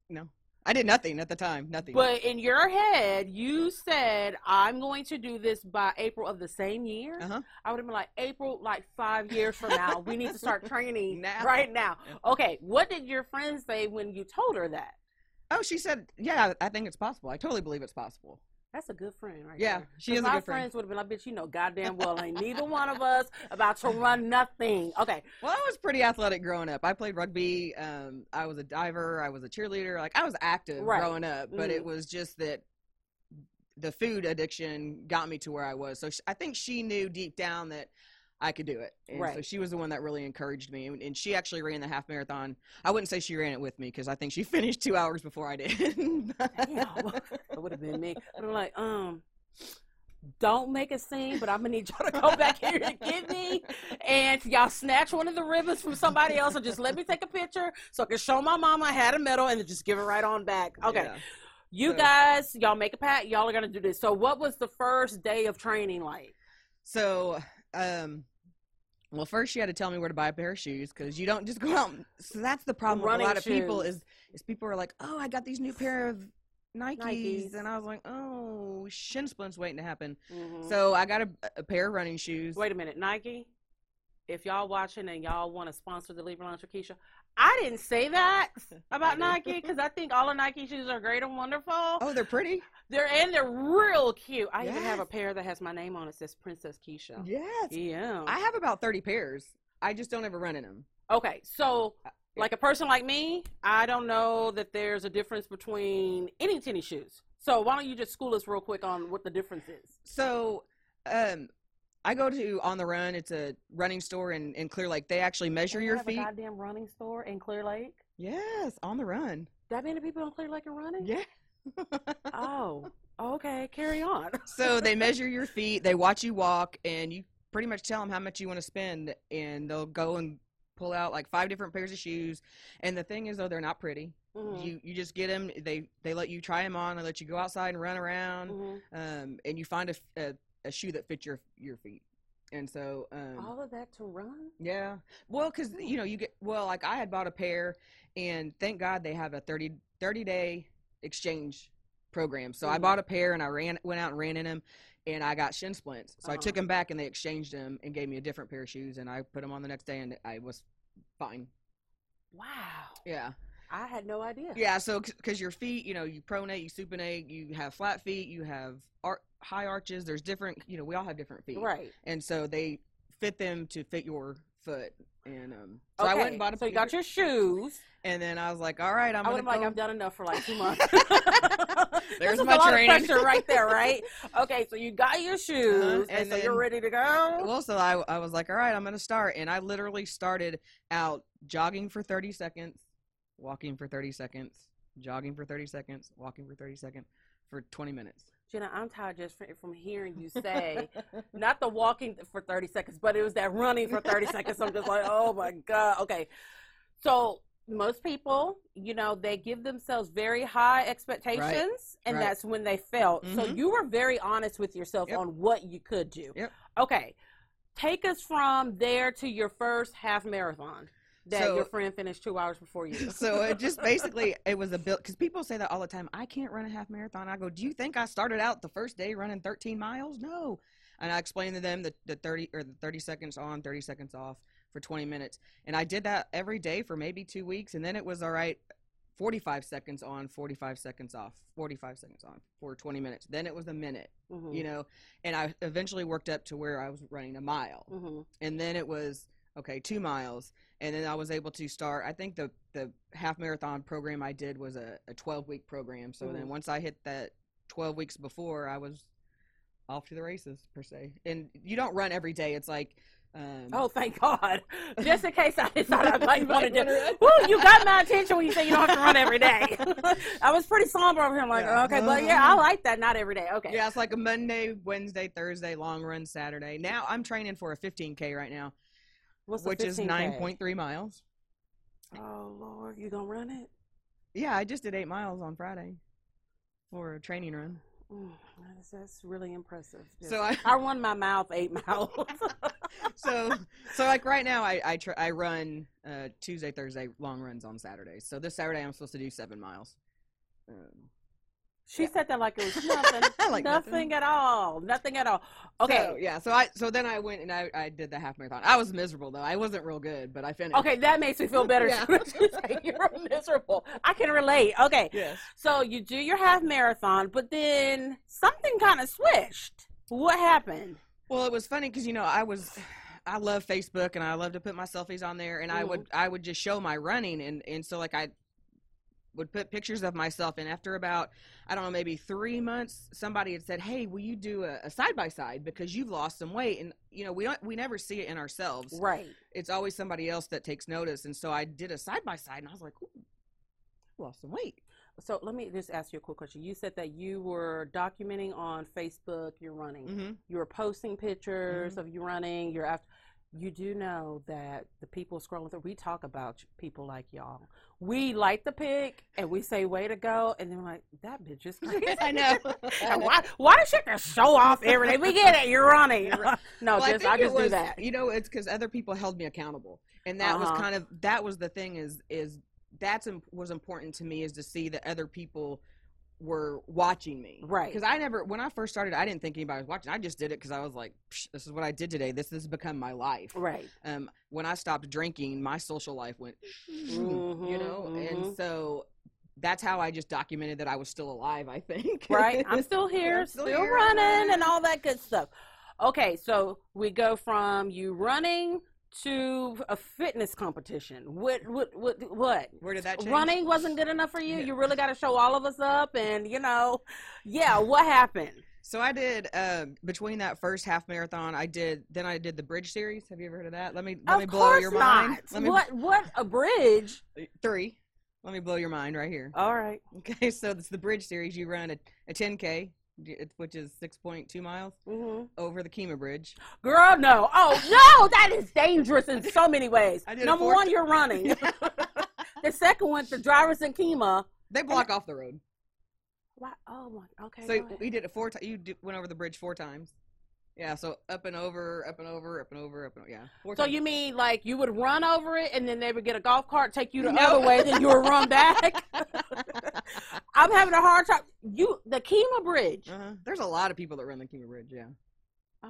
no, I did nothing at the time. Nothing. But in your head, you said, I'm going to do this by April of the same year. Uh-huh. I would have been like, April, like five years from now, we need to start [laughs] training Now. right now. Yeah. Okay, what did your friend say when you told her that? oh, she said, "Yeah, I think it's possible. I totally believe it's possible." That's a good friend, right Yeah, there. she is a good friend. friends would have been like, bitch, you know goddamn well ain't neither one of us about to run nothing. Okay, Well, I was pretty athletic growing up. I played rugby. Um, I was a diver. I was a cheerleader. Like I was active Right. growing up, but Mhm. it was just that the food addiction got me to where I was. So sh- I think she knew deep down that I could do it. And so she was the one that really encouraged me. And, and she actually ran the half marathon. I wouldn't say she ran it with me because I think she [laughs] finished two hours before I did. That would have been me. Be like, um, don't make a scene, but I'm gonna need y'all to go back here to get me. And y'all snatch one of the ribbons from somebody else and just let me take a picture so I can show my mom I had a medal and then just give it right on back. Okay. Yeah. You So- guys, y'all make a pact, y'all are gonna do this. So what was the first day of training like? So, um, well, first she had to tell me where to buy a pair of shoes because you don't just go out. and- [laughs] So that's the problem with a lot of people is is people are like, oh, I got these new pair of Nikes, Nikes. and I was like, oh, shin splints waiting to happen. Mhm. So I got a, a pair of running shoes. Wait a minute, Nike. If y'all watching and y'all want to sponsor the Lounge with Keisha, I didn't say that [laughs] about Nike because I think all of Nike shoes are great and wonderful. Oh, they're pretty. They're and they're real cute. I even have a pair that has my name on it. Says Princess Keisha. Yes. Yeah. I have about thirty pairs. I just don't ever run in them. okay, so Uh, like a person like me, I don't know that there's a difference between any tennis shoes. So why don't you just school us real quick on what the difference is? So, um, I go to On the Run. It's a running store in, in Clear Lake. They actually measure They your have feet. A goddamn running store in Clear Lake. Yes, On the Run. That many people in Clear Lake are running? Yeah. Oh, okay. Carry on. [laughs] so they measure your feet, they watch you walk, and you pretty much tell them how much you want to spend, and they'll go and pull out like five different pairs of shoes. And the thing is, though, they're not pretty. Mhm, You you just get them. They they let you try them on. They let you go outside and run around, mhm. um, and you find a, a a shoe that fits your your feet. And so, um, All of that to run? yeah. Well, because you know you get well, like I had bought a pair, and thank God they have a 30, 30 day exchange program. So I Mhm. bought a pair and I ran went out and ran in them, and I got shin splints. So I Uh-huh. took them back and they exchanged them and gave me a different pair of shoes, and I put them on the next day and I was fine. Wow. Yeah. I had no idea. Yeah. So because your feet, you know, you pronate, you supinate, you have flat feet, you have ar- high arches. There's different. You know, we all have different feet. Right. and so they fit them to fit your foot. And um, so I went and bought a. so you got your shoes. And then I was like, all right, I'm I gonna would like. I've done enough for like two months. [laughs] There's my training. right there, right? [laughs] Okay, so you got your shoes, Uh-huh, and, and so you're ready to go. well, so I, I was like, all right, I'm gonna start, and I literally started out jogging for 30 seconds, walking for 30 seconds, jogging for 30 seconds, walking for 30 seconds, for 20 minutes. Jenna, I'm tired just from hearing you say [laughs] not the walking for 30 seconds, but it was that running for 30 seconds. I'm just like, [laughs] oh my God. Okay. So most people, you know, they give themselves very high expectations and Right. that's when they fail. So Mhm. you were very honest with yourself Yep. on what you could do. Yep. Okay. take us from there to your first half marathon that So- your friend finished two hours before you. [laughs] so it just basically it was a build because people say that all the time. I can't run a half marathon. I go, do you think I started out the first day running 13 miles? No. And I explained to them the, the 30 or the 30 seconds on, 30 seconds off for 20 minutes, and I did that every day for maybe two weeks, and then it was all right. 45 seconds on, 45 seconds off, 45 seconds on for 20 minutes. Then it was a minute, Mhm. you know, and I eventually worked up to where I was running a mile Mhm. and then it was okay two miles and then i was able to start i think the the half marathon program i did was a, a 12 week program so then once i hit that 12 weeks before i was off to the races per se and you don't run every day it's like um, Oh, thank God! [laughs] Just in case I thought I might want to do. Wanna? Woo, you got my attention when you say you don't have to run every day. [laughs] I was pretty somber over here. I'm like, Yeah. okay, but yeah, I like that. Not every day. Okay. yeah it's like a monday wednesday thursday long run saturday now i'm training for a 15k right now which is 9.3 miles Oh Lord, you gonna run it? yeah i just did eight miles on friday for a training run Mm, that's, that's really impressive. So I- I run my mouth eight [laughs] miles. [laughs] so so like right now I I, tr- I run uh, Tuesday Thursday long runs on Saturdays. So this Saturday I'm supposed to do seven miles. Um, she Yeah. said that like it was [laughs] nothing. Like nothing, nothing. at all. Nothing at all. Okay. So, yeah. So I so then I went and I, I did the half marathon. I was miserable though. I wasn't real good, but I finished. Okay, that makes me feel [laughs] better. [laughs] You're miserable. I can relate. Okay. Yes. So you do your half marathon, but then something kind of switched. What happened? Well, it was funny because you know I was. [sighs] I love Facebook and I love to put my selfies on there and I Mhm. would I would just show my running and and so like I would put pictures of myself and after about I don't know maybe three months somebody had said hey will you do a side by side because you've lost some weight and you know we don't we never see it in ourselves Right. it's always somebody else that takes notice and so I did a side by side and I was like lost some weight So let me just ask you a quick question. You said that you were documenting on Facebook you're running. mm-hmm. You were posting pictures of you running. You're after. You do know that the people scrolling through. We talk about people like y'all. We like the pic and we say "way to go," and then we're like, "That bitch is [laughs] crazy." I know [laughs] And why? Why does she have to show off every day? We get it. You're running. no, Well, just think I, it just do that. You know, it's because other people held me accountable, and that Uh-huh. was kind of that was the thing is is that's im- was important to me is to see that other people were watching me, Right. Because I never when I first started, I didn't think anybody was watching. I just did it because I was like, Psh, this is what I did today. This has become my life. Right. Um, when I stopped drinking, my social life went, you Mhm, know, mhm. and so. That's how I just documented that I was still alive. I think. right? I'm [laughs] still here, I'm still, still here, running. and all that good stuff. Okay, so we go from you running to a fitness competition. What? What? What? What? Where did that change? Running wasn't good enough for you. Yeah. You really got to show all of us up, and you know, yeah. What happened? So I did uh, between that first half marathon. I did then I did the bridge series. Have you ever heard of that? Let me let of me blow your not. mind. Let me What? What? A bridge? three. Let me blow your mind right here. All right. Okay, [laughs] so it's the bridge series. You run a, a 10k, y- which is 6.2 miles hmm over the Kemah Bridge. Girl, no. Oh [laughs] no, that is dangerous in so many ways. I did a Number four- one, you're running. [laughs] [laughs] the second one, the drivers in Kemah. they block off the road. Why? Oh my. Okay. So we did it four times. You did, went over the bridge four times. Yeah, so up and over, up and over, up and over, up and over. Yeah. Four So times. you mean like you would run over it and then they would get a golf cart, take you the No. other way, then you would run back? [laughs] I'm having a hard time. You the Kemah Bridge. Uh-huh. There's a lot of people that run the Kemah Bridge. Yeah.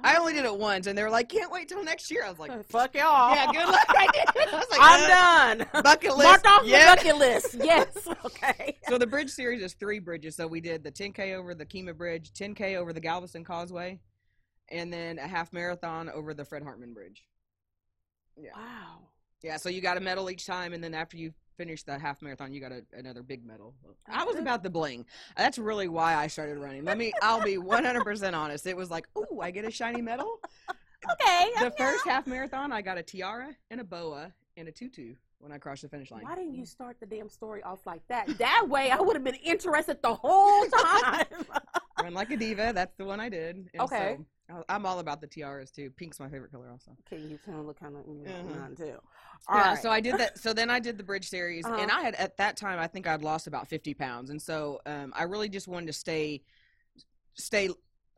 I only did it once, and they were like, "Can't wait till next year." I was like, [laughs] fuck y'all. "Yeah, good luck." [laughs] I did. I was like, I'm "Uh, done. Bucket list. Marked off yeah. the bucket list. Yes. Okay. So the bridge series is three bridges. So we did the 10k over the Kemah Bridge, 10k over the Galveston Causeway, and then a half marathon over the Fred Hartman Bridge. Yeah. Wow. Yeah, so you got a medal each time, and then after you finish the half marathon, you got a, another big medal. I was about the bling. That's really why I started running. Let me. I'll be 100% honest. It was like, ooh, I get a shiny medal. Okay. The first half marathon, I got a tiara and a boa and a tutu when I crossed the finish line. Why didn't you start the damn story off like that? That way I would have been interested the whole [laughs] time. Run like a diva. That's the one I did. And Okay. so I'm all about the tiaras too. Pink's my favorite color also. okay, you kind of look kind of Mhm. mine too. yeah, All right. so I did [laughs] that. So then I did the bridge series, and Uh-huh. I had at that time I think I'd lost about fifty pounds, and so um, I really just wanted to stay, stay.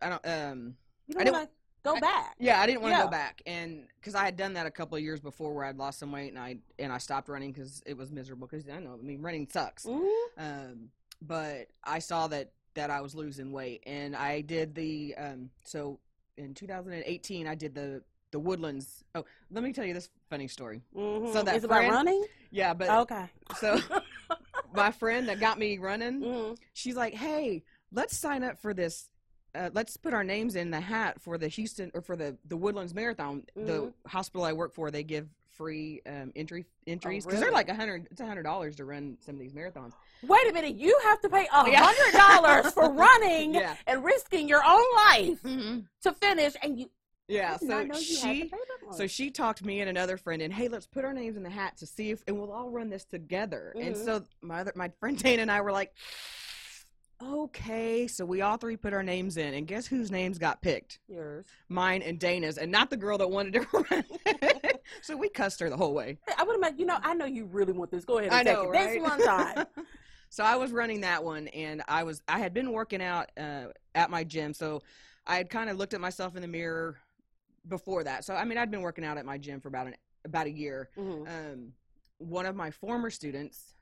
I don't. Um, You I didn't, go I- back. Yeah, I didn't want to Yeah. go back, and because I had done that a couple of years before, where I'd lost some weight, and I and I stopped running because it was miserable. Because I know, I mean, running sucks. Mhm. Um, but I saw that that I was losing weight, and I did the um. So in 2018, I did the the Woodlands. Oh, let me tell you this funny story. Mhm. So that it's about running. Yeah, but Okay. so [laughs] my friend that got me running, Mhm. she's like, "Hey, let's sign up for this. Uh, let's put our names in the hat for the Houston or for the the Woodlands Marathon. Mhm. The hospital I work for, they give free um, entry entries because really? they're like a hundred. It's a hundred dollars to run some of these marathons. Wait a minute. You have to pay a hundred dollars for [laughs] running Yeah, and risking your own life hmm to finish, and you. Yeah. So know you had to she. pay that much. So she talked me and another friend in. Hey, let's put our names in the hat to see if, and we'll all run this together. And Mhm. so my other, my friend Dana and I were like, okay. So we all three put our names in, and guess whose names got picked? yours. mine and Dana's, and not the girl that wanted to [laughs] run. So we cussed her the whole way. I would imagine. You know, I know you really want this. Go ahead and I take know, it. right? This one time. [laughs] [laughs] so I was running that one, and I was I had been working out uh, at my gym, so I had kind of looked at myself in the mirror before that. So I mean, I'd been working out at my gym for about an about a year. Mhm. Um, one of my former students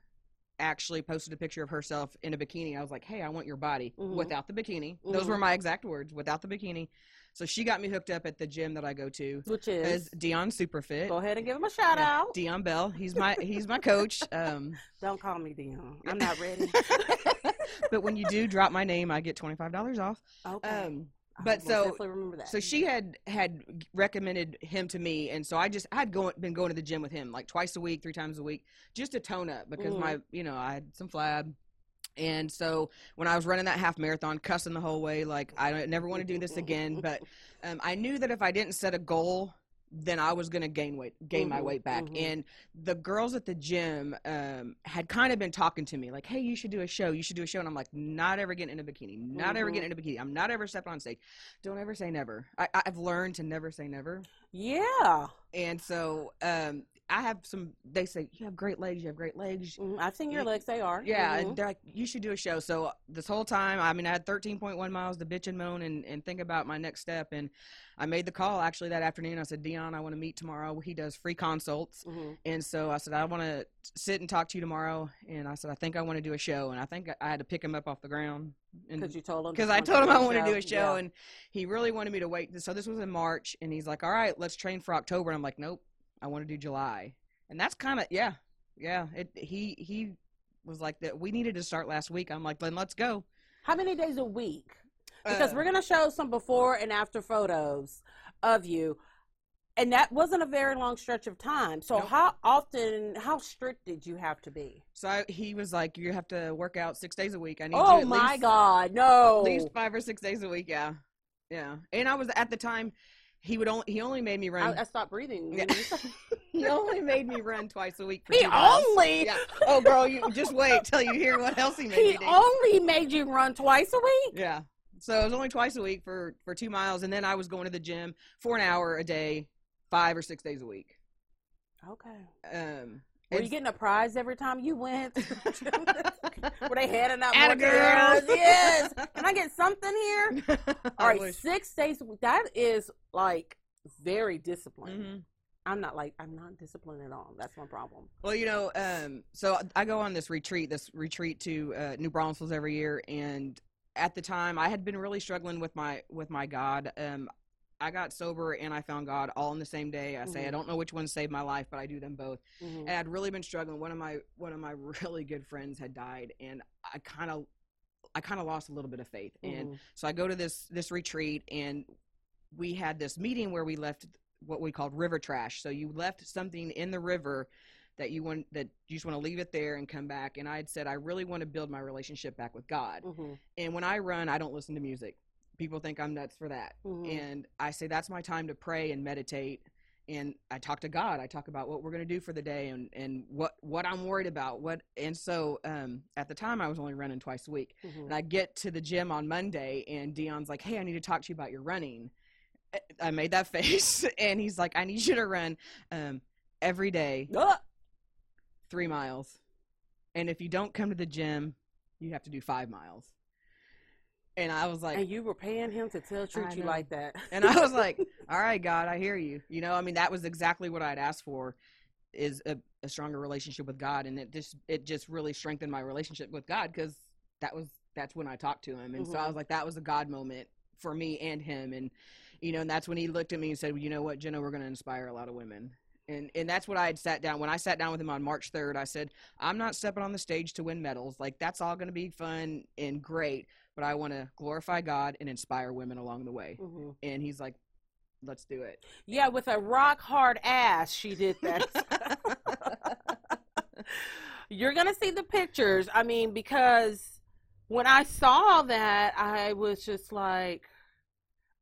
actually posted a picture of herself in a bikini. I was like, "Hey, I want your body Mhm. without the bikini." Those were Mhm. my exact words, "without the bikini." So she got me hooked up at the gym that I go to. Which Is. Dion Superfit? Go ahead and give him a shout Yeah, out. Dion Bell. He's my he's my coach. Um, [laughs] Don't call me Dion. I'm not ready. [laughs] but when you do drop my name, I get twenty five dollars off. Okay. Um, but so- remember that. so she had had recommended him to me, and so I just I had go, been going to the gym with him like twice a week, three times a week, just to tone up because Mhm. my you know I had some flab. And so when I was running that half marathon, cussing the whole way, like I never want to do this again. [laughs] But um, I knew that if I didn't set a goal, then I was going to gain weight, gain my Mhm, weight back. mhm. And the girls at the gym um, had kind of been talking to me, like, "Hey, you should do a show. You should do a show." And I'm like, "Not ever getting in a bikini. Not ever Mhm. getting in a bikini. I'm not ever stepping on stage. Don't ever say never. I, I've learned to never say never." yeah. And so um, I have some. They say you have great legs. You have great legs. Mhm. I've seen your legs. They are. Yeah, Mhm. and they're like, you should do a show. So this whole time, I mean, I had 13.1 miles to bitch and moan and, and think about my next step. And I made the call actually that afternoon. I said, Dion, I want to meet tomorrow. He does free consults. Mhm. And so I said, I want to sit and talk to you tomorrow. And I said, I think I want to do a show. And I think I had to pick him up off the ground. Because you told him. because I told him I wanted to do a show. show, Yeah. and he really wanted me to wait. So this was in March, and he's like, "All right, let's train for October." And I'm like, "Nope, I want to do July." And that's kind of yeah, yeah. It he he was like that. We needed to start last week. I'm like, then let's go. How many days a week? Because Uh, we're gonna show some before and after photos of you, and that wasn't a very long stretch of time. So Nope. how often, how strict did you have to be? so I, he was like, "You have to work out six days a week. I need to Oh my least, God, no! at least five or six days a week." Yeah, yeah. And I was at the time. He would only he only made me run. I, I stopped breathing. Yeah. [laughs] he only made me run twice a week. For he only, Yeah. Oh, girl, you just wait till you hear what else he made he me do. only made you run twice a week. Yeah. So it was only twice a week for for two miles, and then I was going to the gym for an hour a day, five or six days a week. Okay. Um, Were you getting a prize every time you went? [laughs] [laughs] Were they handing out Atta more girl. girls? Yes. Can I get [laughs] something here? All right, wish. six days. That is like very disciplined. Mhm. I'm not like I'm not disciplined at all. That's my problem. Well, you know, um, so I go on this retreat, this retreat to uh, New Braunfels every year, and at the time, I had been really struggling with my with my God. Um, I got sober and I found God all in the same day. I say I Mhm. don't know which one saved my life, but I do them both. Mhm. and I'd really been struggling. One of my one of my [laughs] really good friends had died, and I kind of I kind of lost a little bit of faith. And Mhm. so I go to this this retreat, and we had this meeting where we left what we called river trash. So you left something in the river that you want that you just want to leave it there and come back. And I had said I really want to build my relationship back with God. Mhm. And when I run, I don't listen to music. People think I'm nuts for that. Mhm. And I say that's my time to pray and meditate. And I talk to God. I talk about what we're going to do for the day and, and what, what I'm worried about. What and so um, at the time I was only running twice a week. Mhm. And I get to the gym on Monday, and Dion's like, "Hey, I need to talk to you about your running." I- I made that [laughs] face, and he's like, "I need you to run um, every day, Ah! three miles, and if you don't come to the gym, you have to do five miles." And I was like, and you were paying him to tell truth you like that. and I was like, [laughs] all right, God, I hear you. You know, I mean, that was exactly what I'd asked for is a, a stronger relationship with God. And it just, it just really strengthened my relationship with God because that was, that's when I talked to him. And so I was mm-hmm. like, that was a God moment for me and him. And, you know, and that's when he looked at me and said, well, you know what, Jenna, we're going to inspire a lot of women. And, and that's what I had sat down when I sat down with him on March 3rd. I said, I'm not stepping on the stage to win medals. Like that's all going to be fun and great, but I want to glorify God and inspire women along the way Mhm. and he's like, "Let's do it." Yeah, with a rock hard ass, she did that. [laughs] You're gonna see the pictures. I mean, because when I saw that, I was just like,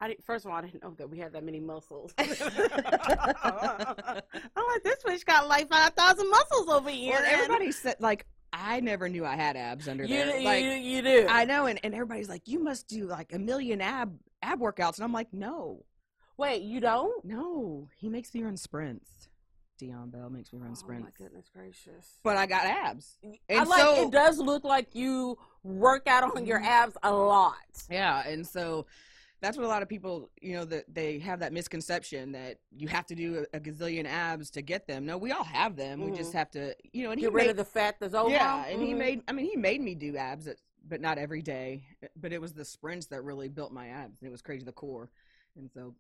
I didn't, first of all, I didn't know that we had that many muscles. [laughs] I'm like, this bitch got like five thousand muscles over here. well, everybody said like I never knew I had abs under you, there. you, like you do. I know, and, and everybody's like, "You must do like a million ab ab workouts," and I'm like, "No, Wait, you don't? no." He makes me run sprints. Dion Bell makes me run sprints. Oh my goodness gracious! but I got abs. I And like so- it. Does look like you work out on your Mhm. abs a lot. Yeah, and so that's what a lot of people, you know, that they have that misconception that you have to do a, a gazillion abs to get them. No, we all have them. We just mm-hmm. have to, you know, and he Get rid made, of the fat that's over. yeah, and he Mhm. made. I mean, he made me do abs, at, but not every day. Uh, but it was the sprints that really built my abs. It was crazy, the core, and so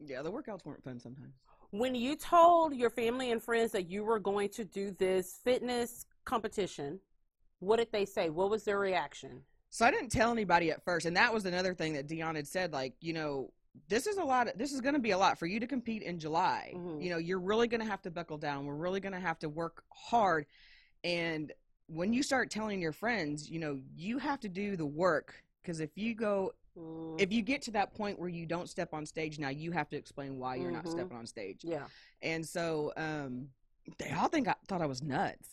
yeah, the workouts weren't fun sometimes. When you told your family and friends that you were going to do this fitness competition, what did they say? What was their reaction? So I didn't tell anybody at first, and that was another thing that Dion had said. Like, you know, this is a lot. Of, This is going to be a lot for you to compete in July. Mhm. You know, you're really going to have to buckle down. We're really going to have to work hard. And when you start telling your friends, you know, you have to do the work because if you go, Mm, if you get to that point where you don't step on stage, now you have to explain why you're not Mhm. stepping on stage. yeah. And so, um, they all think I thought I was nuts.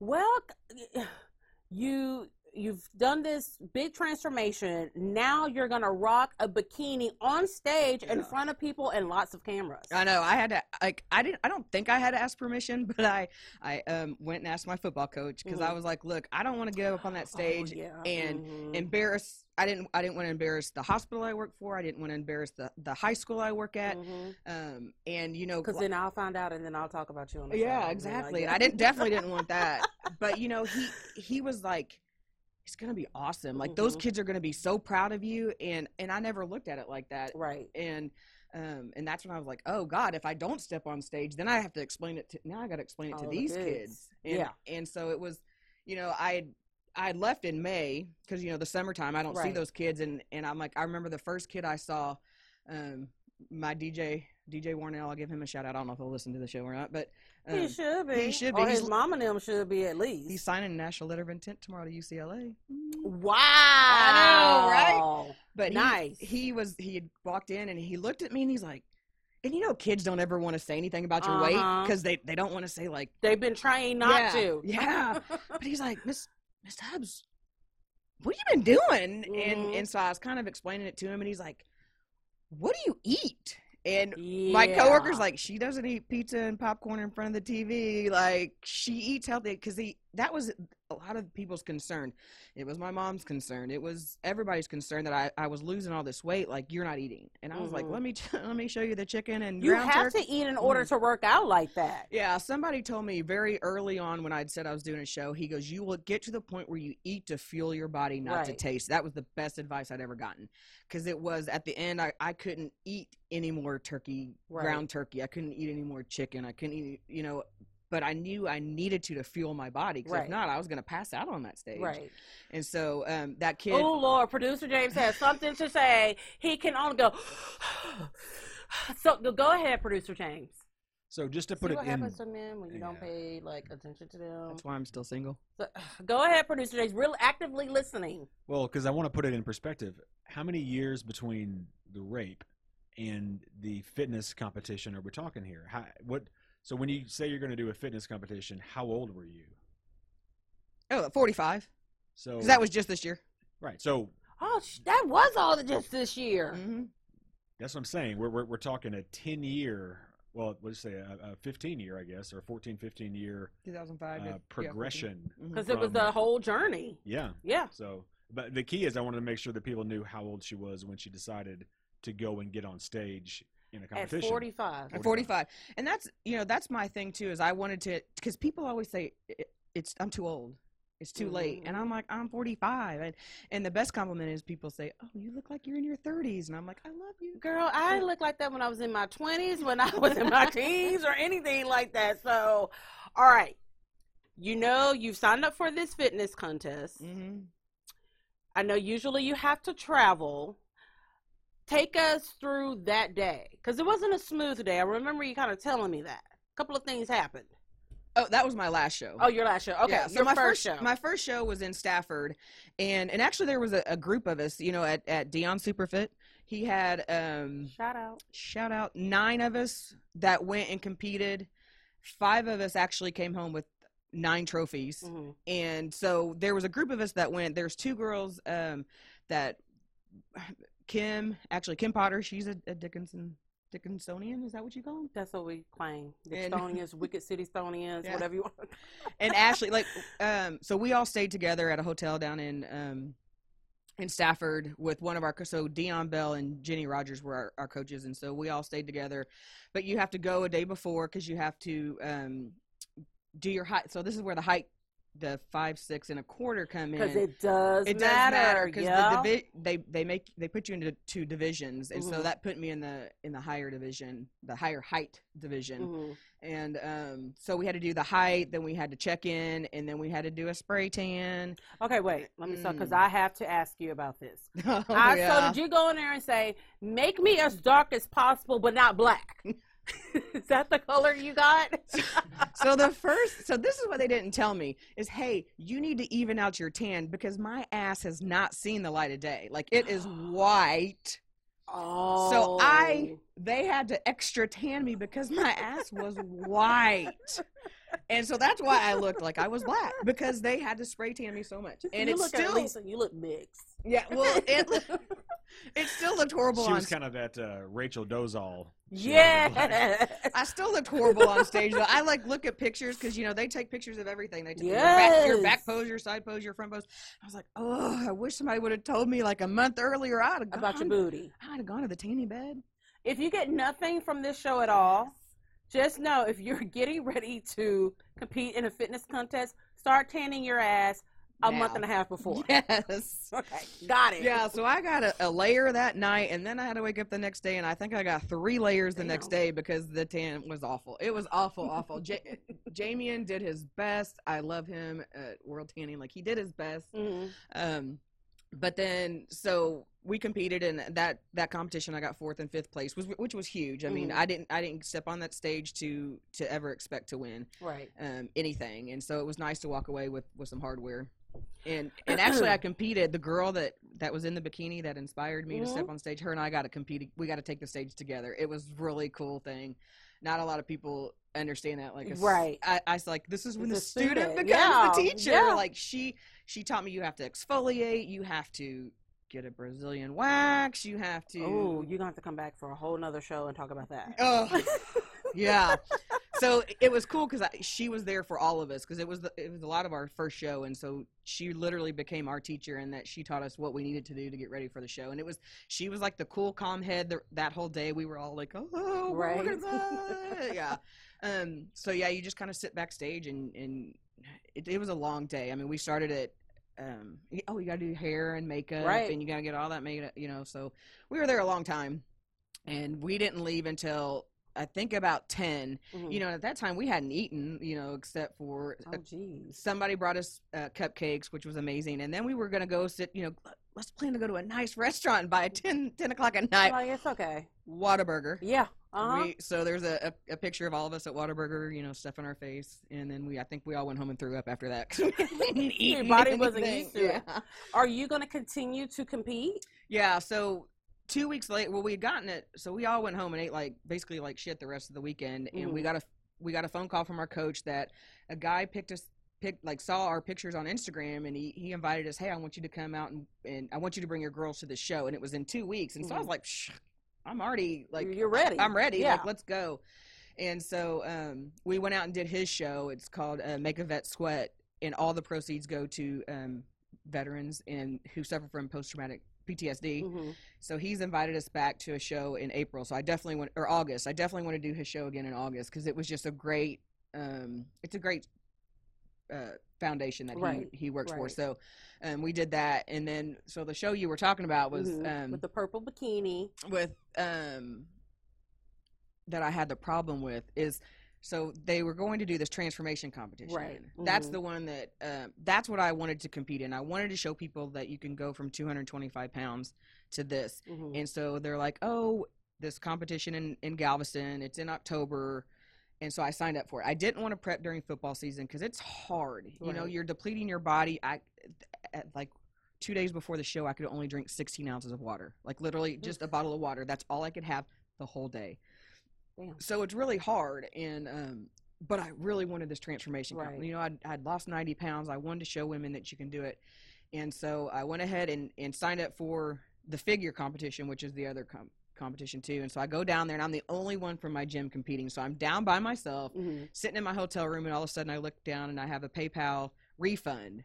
Well, [sighs] you you've done this big transformation. Now you're gonna rock a bikini on stage in front of people and lots of cameras. I know. I had to like. I didn't. I don't think I had to ask permission, [laughs] but I, I um went and asked my football coach because I Mhm. was like, "Look, I don't want to get up on that [gasps] stage oh, yeah. and mhm. embarrass. I didn't. I didn't want to embarrass the hospital I work for. I didn't want to embarrass the the high school I work at. Mhm. Um, and you know, Because then I'll find out, and then I'll talk about you on the show. yeah, then, exactly. And I didn't definitely didn't want that. [laughs] But you know, he he was like, it's gonna be awesome. Like those Mhm. kids are gonna be so proud of you. And and I never looked at it like that. Right. And um and that's when I was like, oh God, if I don't step on stage, then I have to explain it to now. I got to explain it to All the these kids. kids. And, Yeah. And so it was, you know, I I left in May because you know the summertime I don't see those kids and and I'm like I remember the first kid I saw, um my DJ DJ Warnell. I'll give him a shout out. I don't know if he'll listen to the show or not, but um, he should be. he should be. Or his He's- mom and them should be at least. He's signing a national letter of intent tomorrow to UCLA. wow. I know, right? But Nice. he was he had walked in and he looked at me and he's like, and you know, kids don't ever want to say anything about your weight Uh-huh. because they they don't want to say like, They've been trained not Yeah, to. yeah. [laughs] but he's like, Miss Miss Tubbs, what have you been doing? Mhm. And and so I was kind of explaining it to him and he's like, what do you eat? And my coworker's Yeah. like, she doesn't eat pizza and popcorn in front of the TV. Like she eats healthy because he that was a lot of people's concern. It was my mom's concern. It was everybody's concern that I, I was losing all this weight. Like you're not eating, and I was like, Mhm. let me [laughs] let me show you the chicken and you have turkey. to eat in order Mhm. to work out like that. Yeah, somebody told me very early on when I'd said I was doing a show. He goes, "You will get to the point where you eat to fuel your body, not to taste." That was the best advice I'd ever gotten, because it was at the end I, I couldn't eat any more turkey, Right. ground turkey. I couldn't eat any more chicken. I couldn't eat, you know. But I knew I needed to to fuel my body, because Right. if not, I was going to pass out on that stage. Right. And so um, that kid, Oh Lord, producer James has something to say. He can only go. [sighs] so go ahead, producer James. So just to See put it what in, happens to men when you don't pay like attention to them. that's why I'm still single. So, [sighs] go ahead, producer James. Real actively listening. well, because I want to put it in perspective. How many years between the rape and the fitness competition are we talking here? How, what? So when you say you're going to do a fitness competition, how old were you? Oh, 45. So 'Cause that was just this year. right. So Oh, sh- that was all just this year. hmm that's what I'm saying. We're we're, we're talking a 10 year. Well, let's say a, a 15 year, I guess, or 14, 15 year 2005. uh, yeah, 14. progression. Mhm. Because it was From- the whole journey. Yeah. Yeah. So But the key is I wanted to make sure that people knew how old she was when she decided to go and get on stage in a At 45. At 45 and that's you know that's my thing too is i wanted to because people always say "I- it's i'm too old it's too late and Mhm. i'm like i'm 45 and and the best compliment is people say oh you look like you're in your 30s and i'm like i love you Girl, I didn't look like that when I was in my 20s, when I was in my [laughs] teens, or anything like that. So, all right. You know, you've signed up for this fitness contest. mm-hmm. I know usually you have to travel. Take us through that day because it wasn't a smooth day. I remember you kind of telling me that. A couple of things happened. oh that was my last show Oh, your last show. Okay, Yeah, so your my first, first show. my first show was in Stafford, and and actually there was a, a group of us, you know, at at Dion Superfit. He had um Shout out. shout out nine of us that went and competed. Five of us actually came home with nine trophies, Mhm. and so there was a group of us that went. There's two girls um that Kim actually Kim Potter. She's a, a Dickinson Dickinsonian. Is that what you call them? That's what we claim. The Stonians, [laughs] Wicked City Stonians, Yeah. whatever you want. and Ashley, like, [laughs] um, so we all stayed together at a hotel down in um, in Stafford with one of our so Dion Bell and Jenny Rogers were our, our coaches, and so we all stayed together. But you have to go a day before because you have to um, do your height. So this is where the height, the five, six, and a quarter come in. Because it does it matter. does matter because yeah. the divi- they they make they put you into two divisions, and so Mhm. that put me in the in the higher division, the higher height division Mhm. and um, so we had to do the height then we had to check in and then we had to do a spray tan Okay, wait. Let me stop because Mm. I have to ask you about this. [laughs] oh, I, So did you go in there and say, "Make me as dark as possible, but not black"? [laughs] [laughs] Is that the color you got? [laughs] so the first so this is what they didn't tell me is hey you need to even out your tan because my ass has not seen the light of day like it is white Oh. so i oh. they had to extra tan me because my ass was white and so that's why i looked like i was black because they had to spray tan me so much and you it's look at still Lisa, you look mixed. yeah well [laughs] it, it still looked horrible She on was kind of that uh, Rachel Dolezal. Yeah. I still looked horrible on stage though. I like look at pictures because you know they take pictures of everything. They take your, back, your back pose, your side pose, your front pose. I was like, oh, I wish somebody would have told me like a month earlier. I'd have About your gone. booty. I'd have gone to the tanning bed. If you get nothing from this show at all, just know if you're [laughs] getting ready to compete in a fitness contest, start tanning your ass a month and a half before. [laughs] Yes. [laughs] Okay, got it. Yeah, so I got a, a layer that night, and then I had to wake up the next day, and I think I got three layers the next day because the tan was awful. It was awful, awful. J- Jamian did his best. I love him at World Tanning. Like he did his best. Mhm. Um, but then so we competed in that that competition. I got fourth and fifth place, was which was huge. I mean, Mhm. I didn't I didn't step on that stage to to ever expect to win Right. um, anything, and so it was nice to walk away with with some hardware. And and actually, I [clears throat] competed. The girl that that was in the bikini that inspired me to step on stage. Her and I got to compete. We got to take the stage together. It was really cool thing. Not a lot of people understand that. Like, a Right. I, I was like, this is when The the student, student, becomes yeah, the teacher. yeah. Like she she taught me you have to exfoliate. You have to get a Brazilian wax. You have to. Oh, you're gonna have to come back for a whole nother show and talk about that. Oh, [laughs] [laughs] yeah. So it was cool because she was there for all of us because it was the, it was a lot of our first show, and so she literally became our teacher, and that she taught us what we needed to do to get ready for the show. And it was she was like the cool, calm head th- that whole day. We were all like, oh, Right. gonna-" yeah. Um. So yeah, you just kind of sit backstage, and and it, it was a long day. I mean, we started at. Um, oh, you gotta do hair and makeup, Right. and you gotta get all that made, up, you know. So we were there a long time, and we didn't leave until I think about 10. Mhm. You know, at that time we hadn't eaten, you know, except for oh, somebody brought us uh, cupcakes, which was amazing. And then we were going to go sit, you know, let's plan to go to a nice restaurant by buy 10, 10 o'clock at night. Oh, it's okay. Whataburger. Yeah. Uh huh. We, so there's a, a, a picture of all of us at Whataburger, you know, stuff in our face. And then we, I think we all went home and threw up after that. we [laughs] hadn't body wasn't used to it. Are you gonna continue to compete? Yeah, so two weeks later, well, we had gotten it. So we all went home and ate like basically like shit the rest of the weekend, and we Mhm. got a we got a phone call from our coach that a guy picked us picked like saw our pictures on Instagram and he, he invited us. Hey, I want you to come out and and I want you to bring your girls to the show. And it was in two weeks, and so I was Mhm. like, I'm already like you're ready. I'm ready. Yeah. Like, let's go. And so um, we went out and did his show. It's called uh, Make a Vet Sweat, and all the proceeds go to um, veterans and who suffer from post traumatic PTSD. Mhm. So he's invited us back to a show in April. So I definitely want or August. I definitely want to do his show again in August because it was just a great. Um, it's a great uh, foundation that Right, he he works for. So um, we did that, and then so the show you were talking about was Mhm. um, with the purple bikini. with um that I had the problem with is so they were going to do this transformation competition. Right. That's Mhm. the one that uh, that's what I wanted to compete in. I wanted to show people that you can go from 225 pounds to this. Mhm. And so they're like, "Oh, this competition in in Galveston. It's in October." And so I signed up for it. I didn't want to prep during football season because it's hard. You know, you're depleting your body. I at like two days before the show, I could only drink 16 ounces of water. Like literally just a bottle of water. That's all I could have the whole day. So it's really hard. And um, but I really wanted this transformation. Right. You know, I'd, I'd lost 90 pounds. I wanted to show women that you can do it. And so I went ahead and, and signed up for the figure competition, which is the other com- competition too. And so I go down there, and I'm the only one from my gym competing. So I'm down by myself, Mhm. sitting in my hotel room, and all of a sudden I look down and I have a PayPal refund,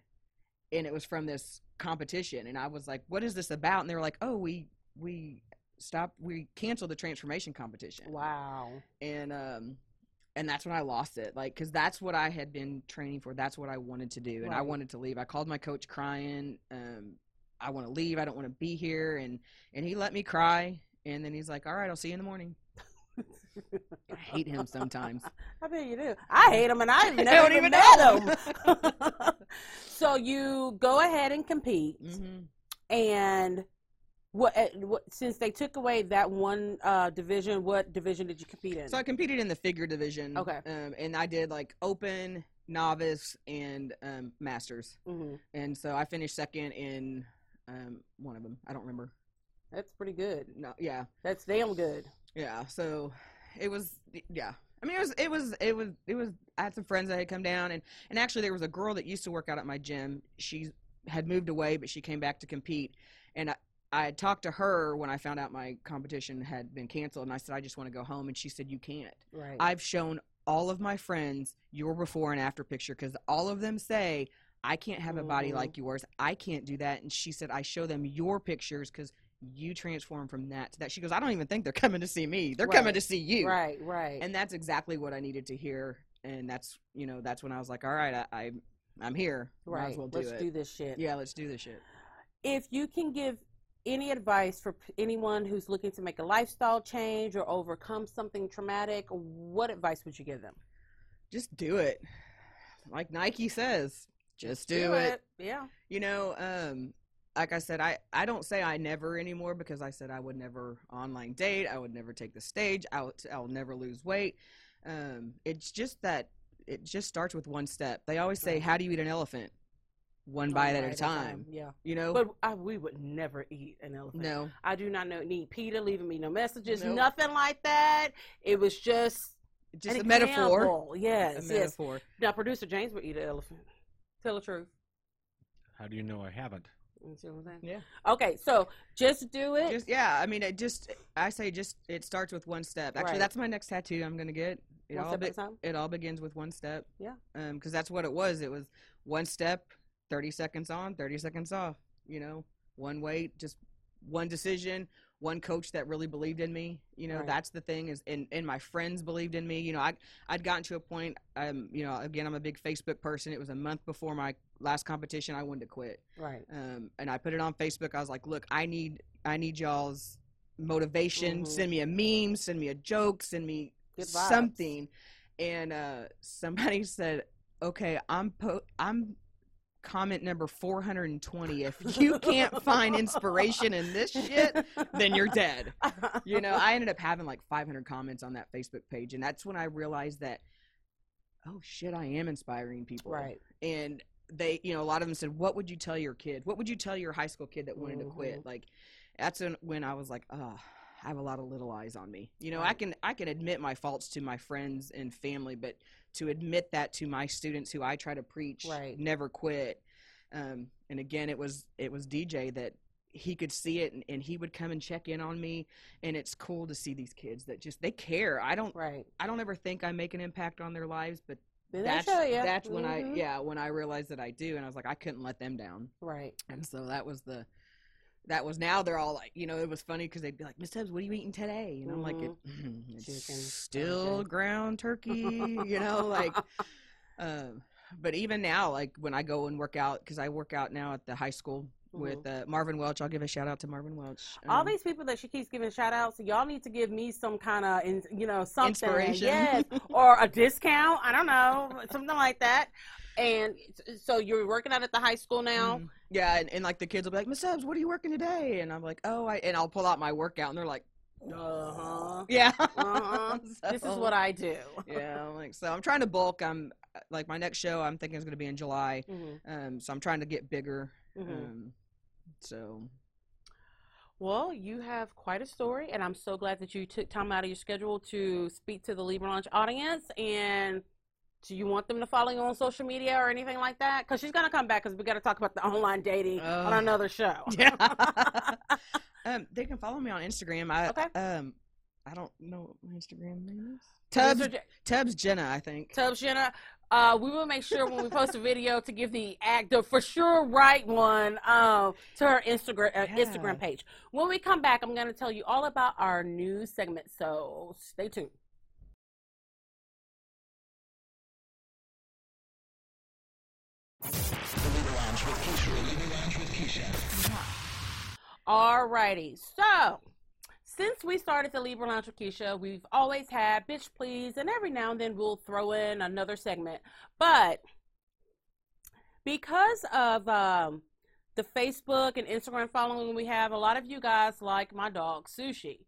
and it was from this competition. And I was like, "What is this about?" And they were like, "Oh, we we stopped, we canceled the transformation competition." Wow. and um and that's when I lost it like cuz that's what I had been training for that's what I wanted to do and I wanted to leave I called my coach crying um I want to leave I don't want to be here and and he let me cry and then he's like all right I'll see you in the morning I hate him sometimes [laughs] I bet you do. I hate him, and I've [laughs] never don't even even met know him. [laughs] so you go ahead and compete, hmm and what, uh, what? Since they took away that one uh, division, what division did you compete in? so I competed in the figure division Okay. um and I did like open novice and um masters hmm and so I finished second in um one of them I don't remember That's pretty good. no yeah That's damn good. Yeah, so it was yeah. I mean it was it was it was it was I had some friends that had come down and and actually there was a girl that used to work out at my gym. She had moved away but she came back to compete and I I had talked to her when I found out my competition had been canceled and I said I just want to go home and she said you can't. Right. I've shown all of my friends your before and after picture cuz all of them say I can't have a body Mhm. like yours. I can't do that and she said I show them your pictures cuz you transform from that to that. She goes, I don't even think they're [laughs] coming to see me. They're coming to see you. right. Right. And that's exactly what I needed to hear. And that's, you know, that's when I was like, all right, I, I I'm here. Might right. as well do Let's it. do this shit. Yeah, let's do this shit. if you can give any advice for p- anyone who's looking to make a lifestyle change or overcome something traumatic, what advice would you give them? Just do it. Like Nike says, just do, it. Yeah. You know, um, like I said, I, I don't say I never anymore because I said I would never online date. I would never take the stage. I'll, I'll never lose weight. Um, it's just that it just starts with one step. They always say, how do you eat an elephant? One bite at a time. Yeah. You know? But I, we would never eat an elephant. no. I do not know, need Peter leaving me no messages, Nope. nothing like that. It was just Just an a metaphor. example. Yes, A yes. metaphor. Now, producer James would eat an elephant. Tell the truth. How do you know I haven't? You see what I'm saying? Yeah. Okay, so just do it. Just yeah, I mean, it just I say just it starts with one step. Actually, Right. that's my next tattoo. I'm gonna get. It One all step be- at a time. it all begins with one step. Yeah. Um, because that's what it was. It was one step, thirty seconds on, thirty seconds off. You know, one weight, just one decision, one coach that really believed in me. You know, Right. that's the thing is, and and my friends believed in me. You know, I I'd gotten to a point. Um, you know, again, I'm a big Facebook person. It was a month before my last competition. I wanted to quit Right. um, and I put it on Facebook. I was like, "Look, I need I need y'all's motivation. Mhm. Send me a meme, send me a joke, send me something." And uh, somebody [laughs] said, "Okay, I'm po- I'm comment number 420. If you can't find inspiration in this shit, then you're dead." You know, I ended up having like 500 comments on that Facebook page, and that's when I realized that, oh shit, I am inspiring people right. and they you know a lot of them said what would you tell your kid what would you tell your high school kid that wanted to quit Mhm. like that's when, when i was like oh i have a lot of little eyes on me you know i can i can admit my faults to my friends and family but to admit that to my students who i try to preach Right. never quit um, and again it was it was dj that he could see it and, and he would come and check in on me and it's cool to see these kids that just they care i don't Right. I don't ever think I make an impact on their lives, but Then that's they show you. that's when I Mhm. yeah when I realized that I do, and I was like I couldn't let them down, Right. and so that was the that was now they're all like you know it was funny because they'd be like Miss Tubbs, what are you eating today? And I'm like it, it's Chicken. [sniffs] still Okay. ground turkey, you know [laughs] like. Um, but even now, like when I go and work out, because I work out now at the high school with uh, Marvin Welch. I'll give a shout out to Marvin Welch. All Um, these people that she keeps giving shout outs, y'all need to give me some kind of, you know, something. Inspiration. Yes. [laughs] or a discount. I don't know. Something like that. And so you're working out at the high school now? Mhm. Yeah, and, and like the kids will be like, Miss Tubbs, what are you working today? And I'm like, oh, I and I'll pull out my workout, and they're like, Uh huh. yeah, Uh-huh. [laughs] This is what I do. yeah, I'm like so I'm trying to bulk. I'm like my next show I'm thinking is going to be in July. hmm Um, so I'm trying to get bigger. hmm Um, so Well, you have quite a story, and I'm so glad that you took time out of your schedule to speak to the Libra Lounge audience. And do you want them to follow you on social media or anything like that? Because she's gonna come back because we got to talk about the online dating on Oh. another show. [laughs] yeah. [laughs] um, they can follow me on Instagram. I Okay. um, I don't know what my Instagram name is. Tubbs Jenna, I think. Tubbs Jenna, uh, we will make sure when we post a video to give the actor for sure right one um, to her Instagram uh, Yeah. Instagram page. When we come back, I'm going to tell you all about our new segment. So stay tuned. Alrighty, so since we started the Libra Lounge with Keisha, we've always had bitch please, and every now and then we'll throw in another segment. But because of um, the Facebook and Instagram following we have, a lot of you guys like my dog Sushi,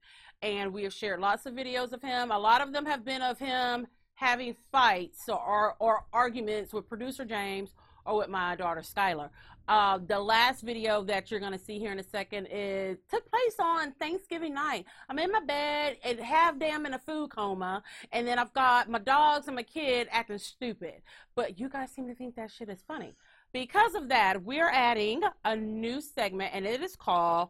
and we have shared lots of videos of him. A lot of them have been of him having fights or or arguments with producer James or with my daughter Skylar. Uh, the last video that you're gonna see here in a second is took place on Thanksgiving night. I'm in my bed and half damn in a food coma, and then I've got my dogs and my kid acting stupid. But you guys seem to think that shit is funny. Because of that, we're adding a new segment, and it is called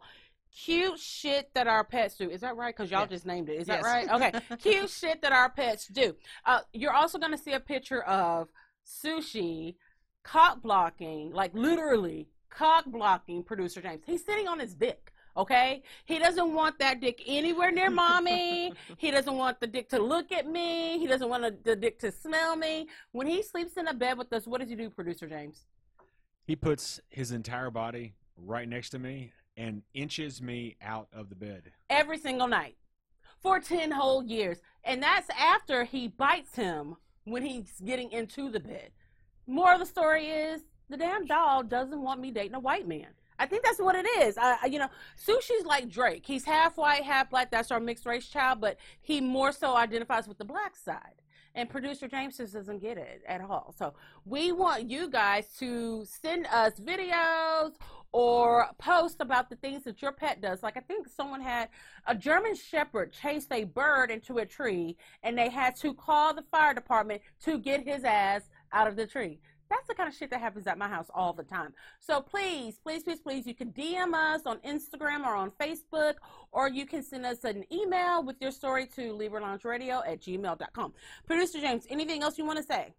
"Cute Shit That Our Pets Do." Is that right? Because y'all Yes. just named it. Is that right? Okay. [laughs] Cute shit that our pets do. Uh, you're also gonna see a picture of sushi cock blocking, like literally cock blocking producer James. He's sitting on his dick. Okay, he doesn't want that dick anywhere near mommy. [laughs] he doesn't want the dick to look at me. He doesn't want the dick to smell me. When he sleeps in a bed with us, what does he do, producer James? He puts his entire body right next to me and inches me out of the bed. Every single night for 10 whole years. And that's after he bites him when he's getting into the bed. More of the story is the damn dog doesn't want me dating a white man. I think that's what it is. I, you know, Sushi's like Drake. He's half white, half black. That's our mixed race child, but he more so identifies with the black side. And producer James just doesn't get it at all. So we want you guys to send us videos or post about the things that your pet does. Like I think someone had a German Shepherd chased a bird into a tree, and they had to call the fire department to get his ass out of the tree. That's the kind of shit that happens at my house all the time. So please, please, please, please, you can DM us on Instagram or on Facebook, or you can send us an email with your story to LibraLoungeRadio at gmail.com. Producer James, anything else you want to say?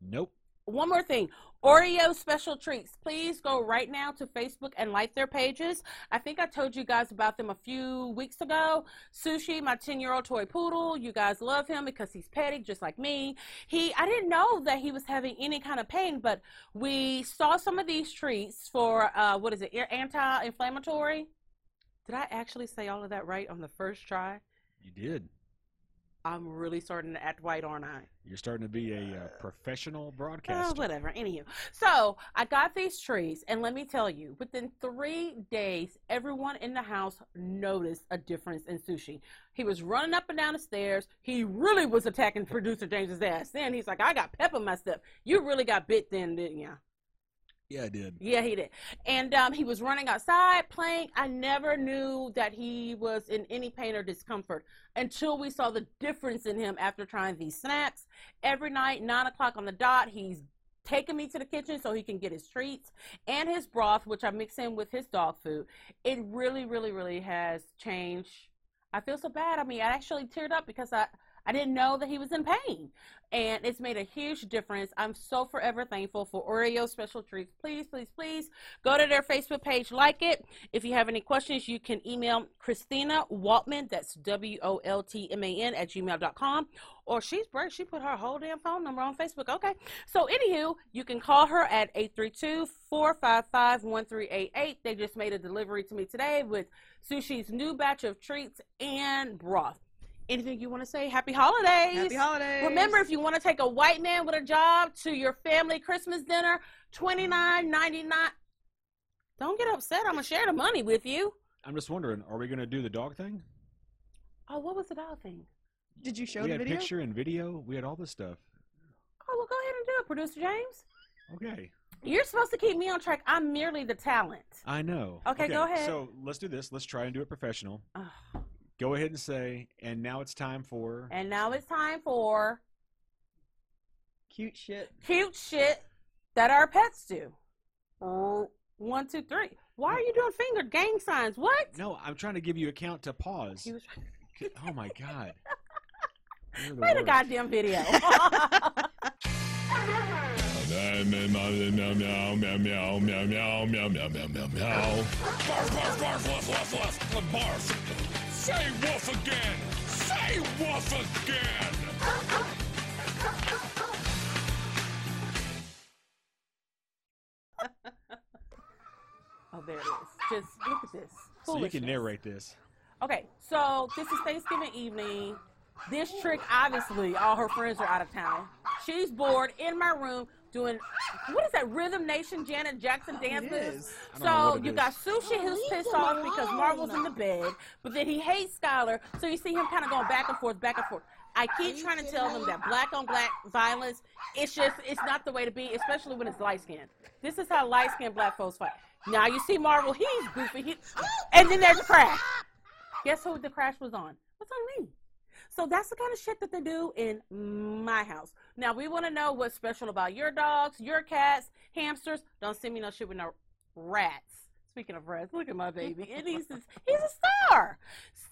Nope. One more thing. Oreo special treats. Please go right now to Facebook and like their pages. I think I told you guys about them a few weeks ago. Sushi, my 10 year old toy poodle. You guys love him because he's petty, just like me. He, I didn't know that he was having any kind of pain, but we saw some of these treats for, uh, what is it, anti inflammatory. Did I actually say all of that right on the first try? You did. I'm really starting to act white, aren't I? You're starting to be a uh, professional Oh, broadcaster. whatever. Anywho, so I got these trees, and let me tell you, within three days, everyone in the house noticed a difference in sushi. He was running up and down the stairs. He really was attacking producer James's ass. Then he's like, "I got pep in my step. You really got bit then, didn't you?" Yeah, I did. Yeah, he did. And um, he was running outside playing. I never knew that he was in any pain or discomfort until we saw the difference in him after trying these snacks. Every night, nine o'clock on the dot, he's taking me to the kitchen so he can get his treats and his broth, which I mix in with his dog food. It really, really, really has changed. I feel so bad. I mean, I actually teared up because I. I didn't know that he was in pain. And it's made a huge difference. I'm so forever thankful for Oreo Special Treats. Please, please, please go to their Facebook page, like it. If you have any questions, you can email Christina Woltman, that's W O L T M A N, at gmail.com. Or she's brave. She put her whole damn phone number on Facebook. Okay. So, anywho, you can call her at 832 455 1388. They just made a delivery to me today with Sushi's new batch of treats and broth. Anything you want to say? Happy holidays. Happy holidays. Remember, if you want to take a white man with a job to your family Christmas dinner, twenty nine ninety nine. Don't get upset. I'm gonna share the money with you. I'm just wondering, are we going to do the dog thing? Oh, what was the dog thing? Did you show we the had video? picture and video. We had all this stuff. Oh, well, go ahead and do it, producer James. Okay. You're supposed to keep me on track. I'm merely the talent. I know. Okay, go ahead. So let's do this. Let's try and do it professional. Ugh. Go ahead and say, and now it's time for. And now it's time for Cute shit. cute shit that our pets do. Uh, One, two, three. Why are you doing finger gang signs? What? No, I'm trying to give you a count to pause. Was Oh my god. [laughs] You're the made a worst. goddamn video. Meow, meow, meow, meow, meow, meow, meow, meow, meow, meow, meow, meow. Barf, barf, barf, woof, woof, woof, barf. Say woof again. Say woof again. [laughs] oh, there it is. Just look at this. So you can narrate this. Okay, so this is Thanksgiving evening. This trick, obviously, all her friends are out of town. She's bored in my room doing what is that Rhythm Nation Janet Jackson dance It moves? is. I don't know So you is. got Sushi who's pissed them off because Marvel's in the bed, but then he hates Skylar. So you see him kind of going back and forth, back and forth. I keep trying to tell them that black on black violence, it's just it's not the way to be, especially when it's light skinned. This is how light skinned black folks fight. Now you see Marvel, he's goofy, he, and then there's a crash. Guess who the crash was on? What's on me? So that's the kind of shit that they do in my house. Now we want to know what's special about your dogs, your cats, hamsters. Don't send me no shit with no rats. Speaking of rats, look at my baby. And he's he's a star.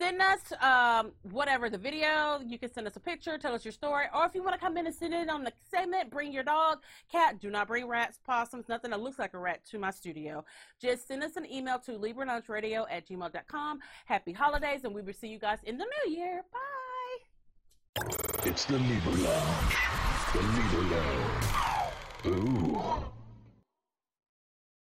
Send us um, whatever the video. You can send us a picture, tell us your story, or if you want to come in and sit in on the segment, bring your dog, cat. Do not bring rats, possums, nothing that looks like a rat to my studio. Just send us an email to LibraLoungeRadio at gmail.com. Happy holidays, and we will see you guys in the new year. Bye. It's the Libra Lounge. The Libra Lounge. Ooh.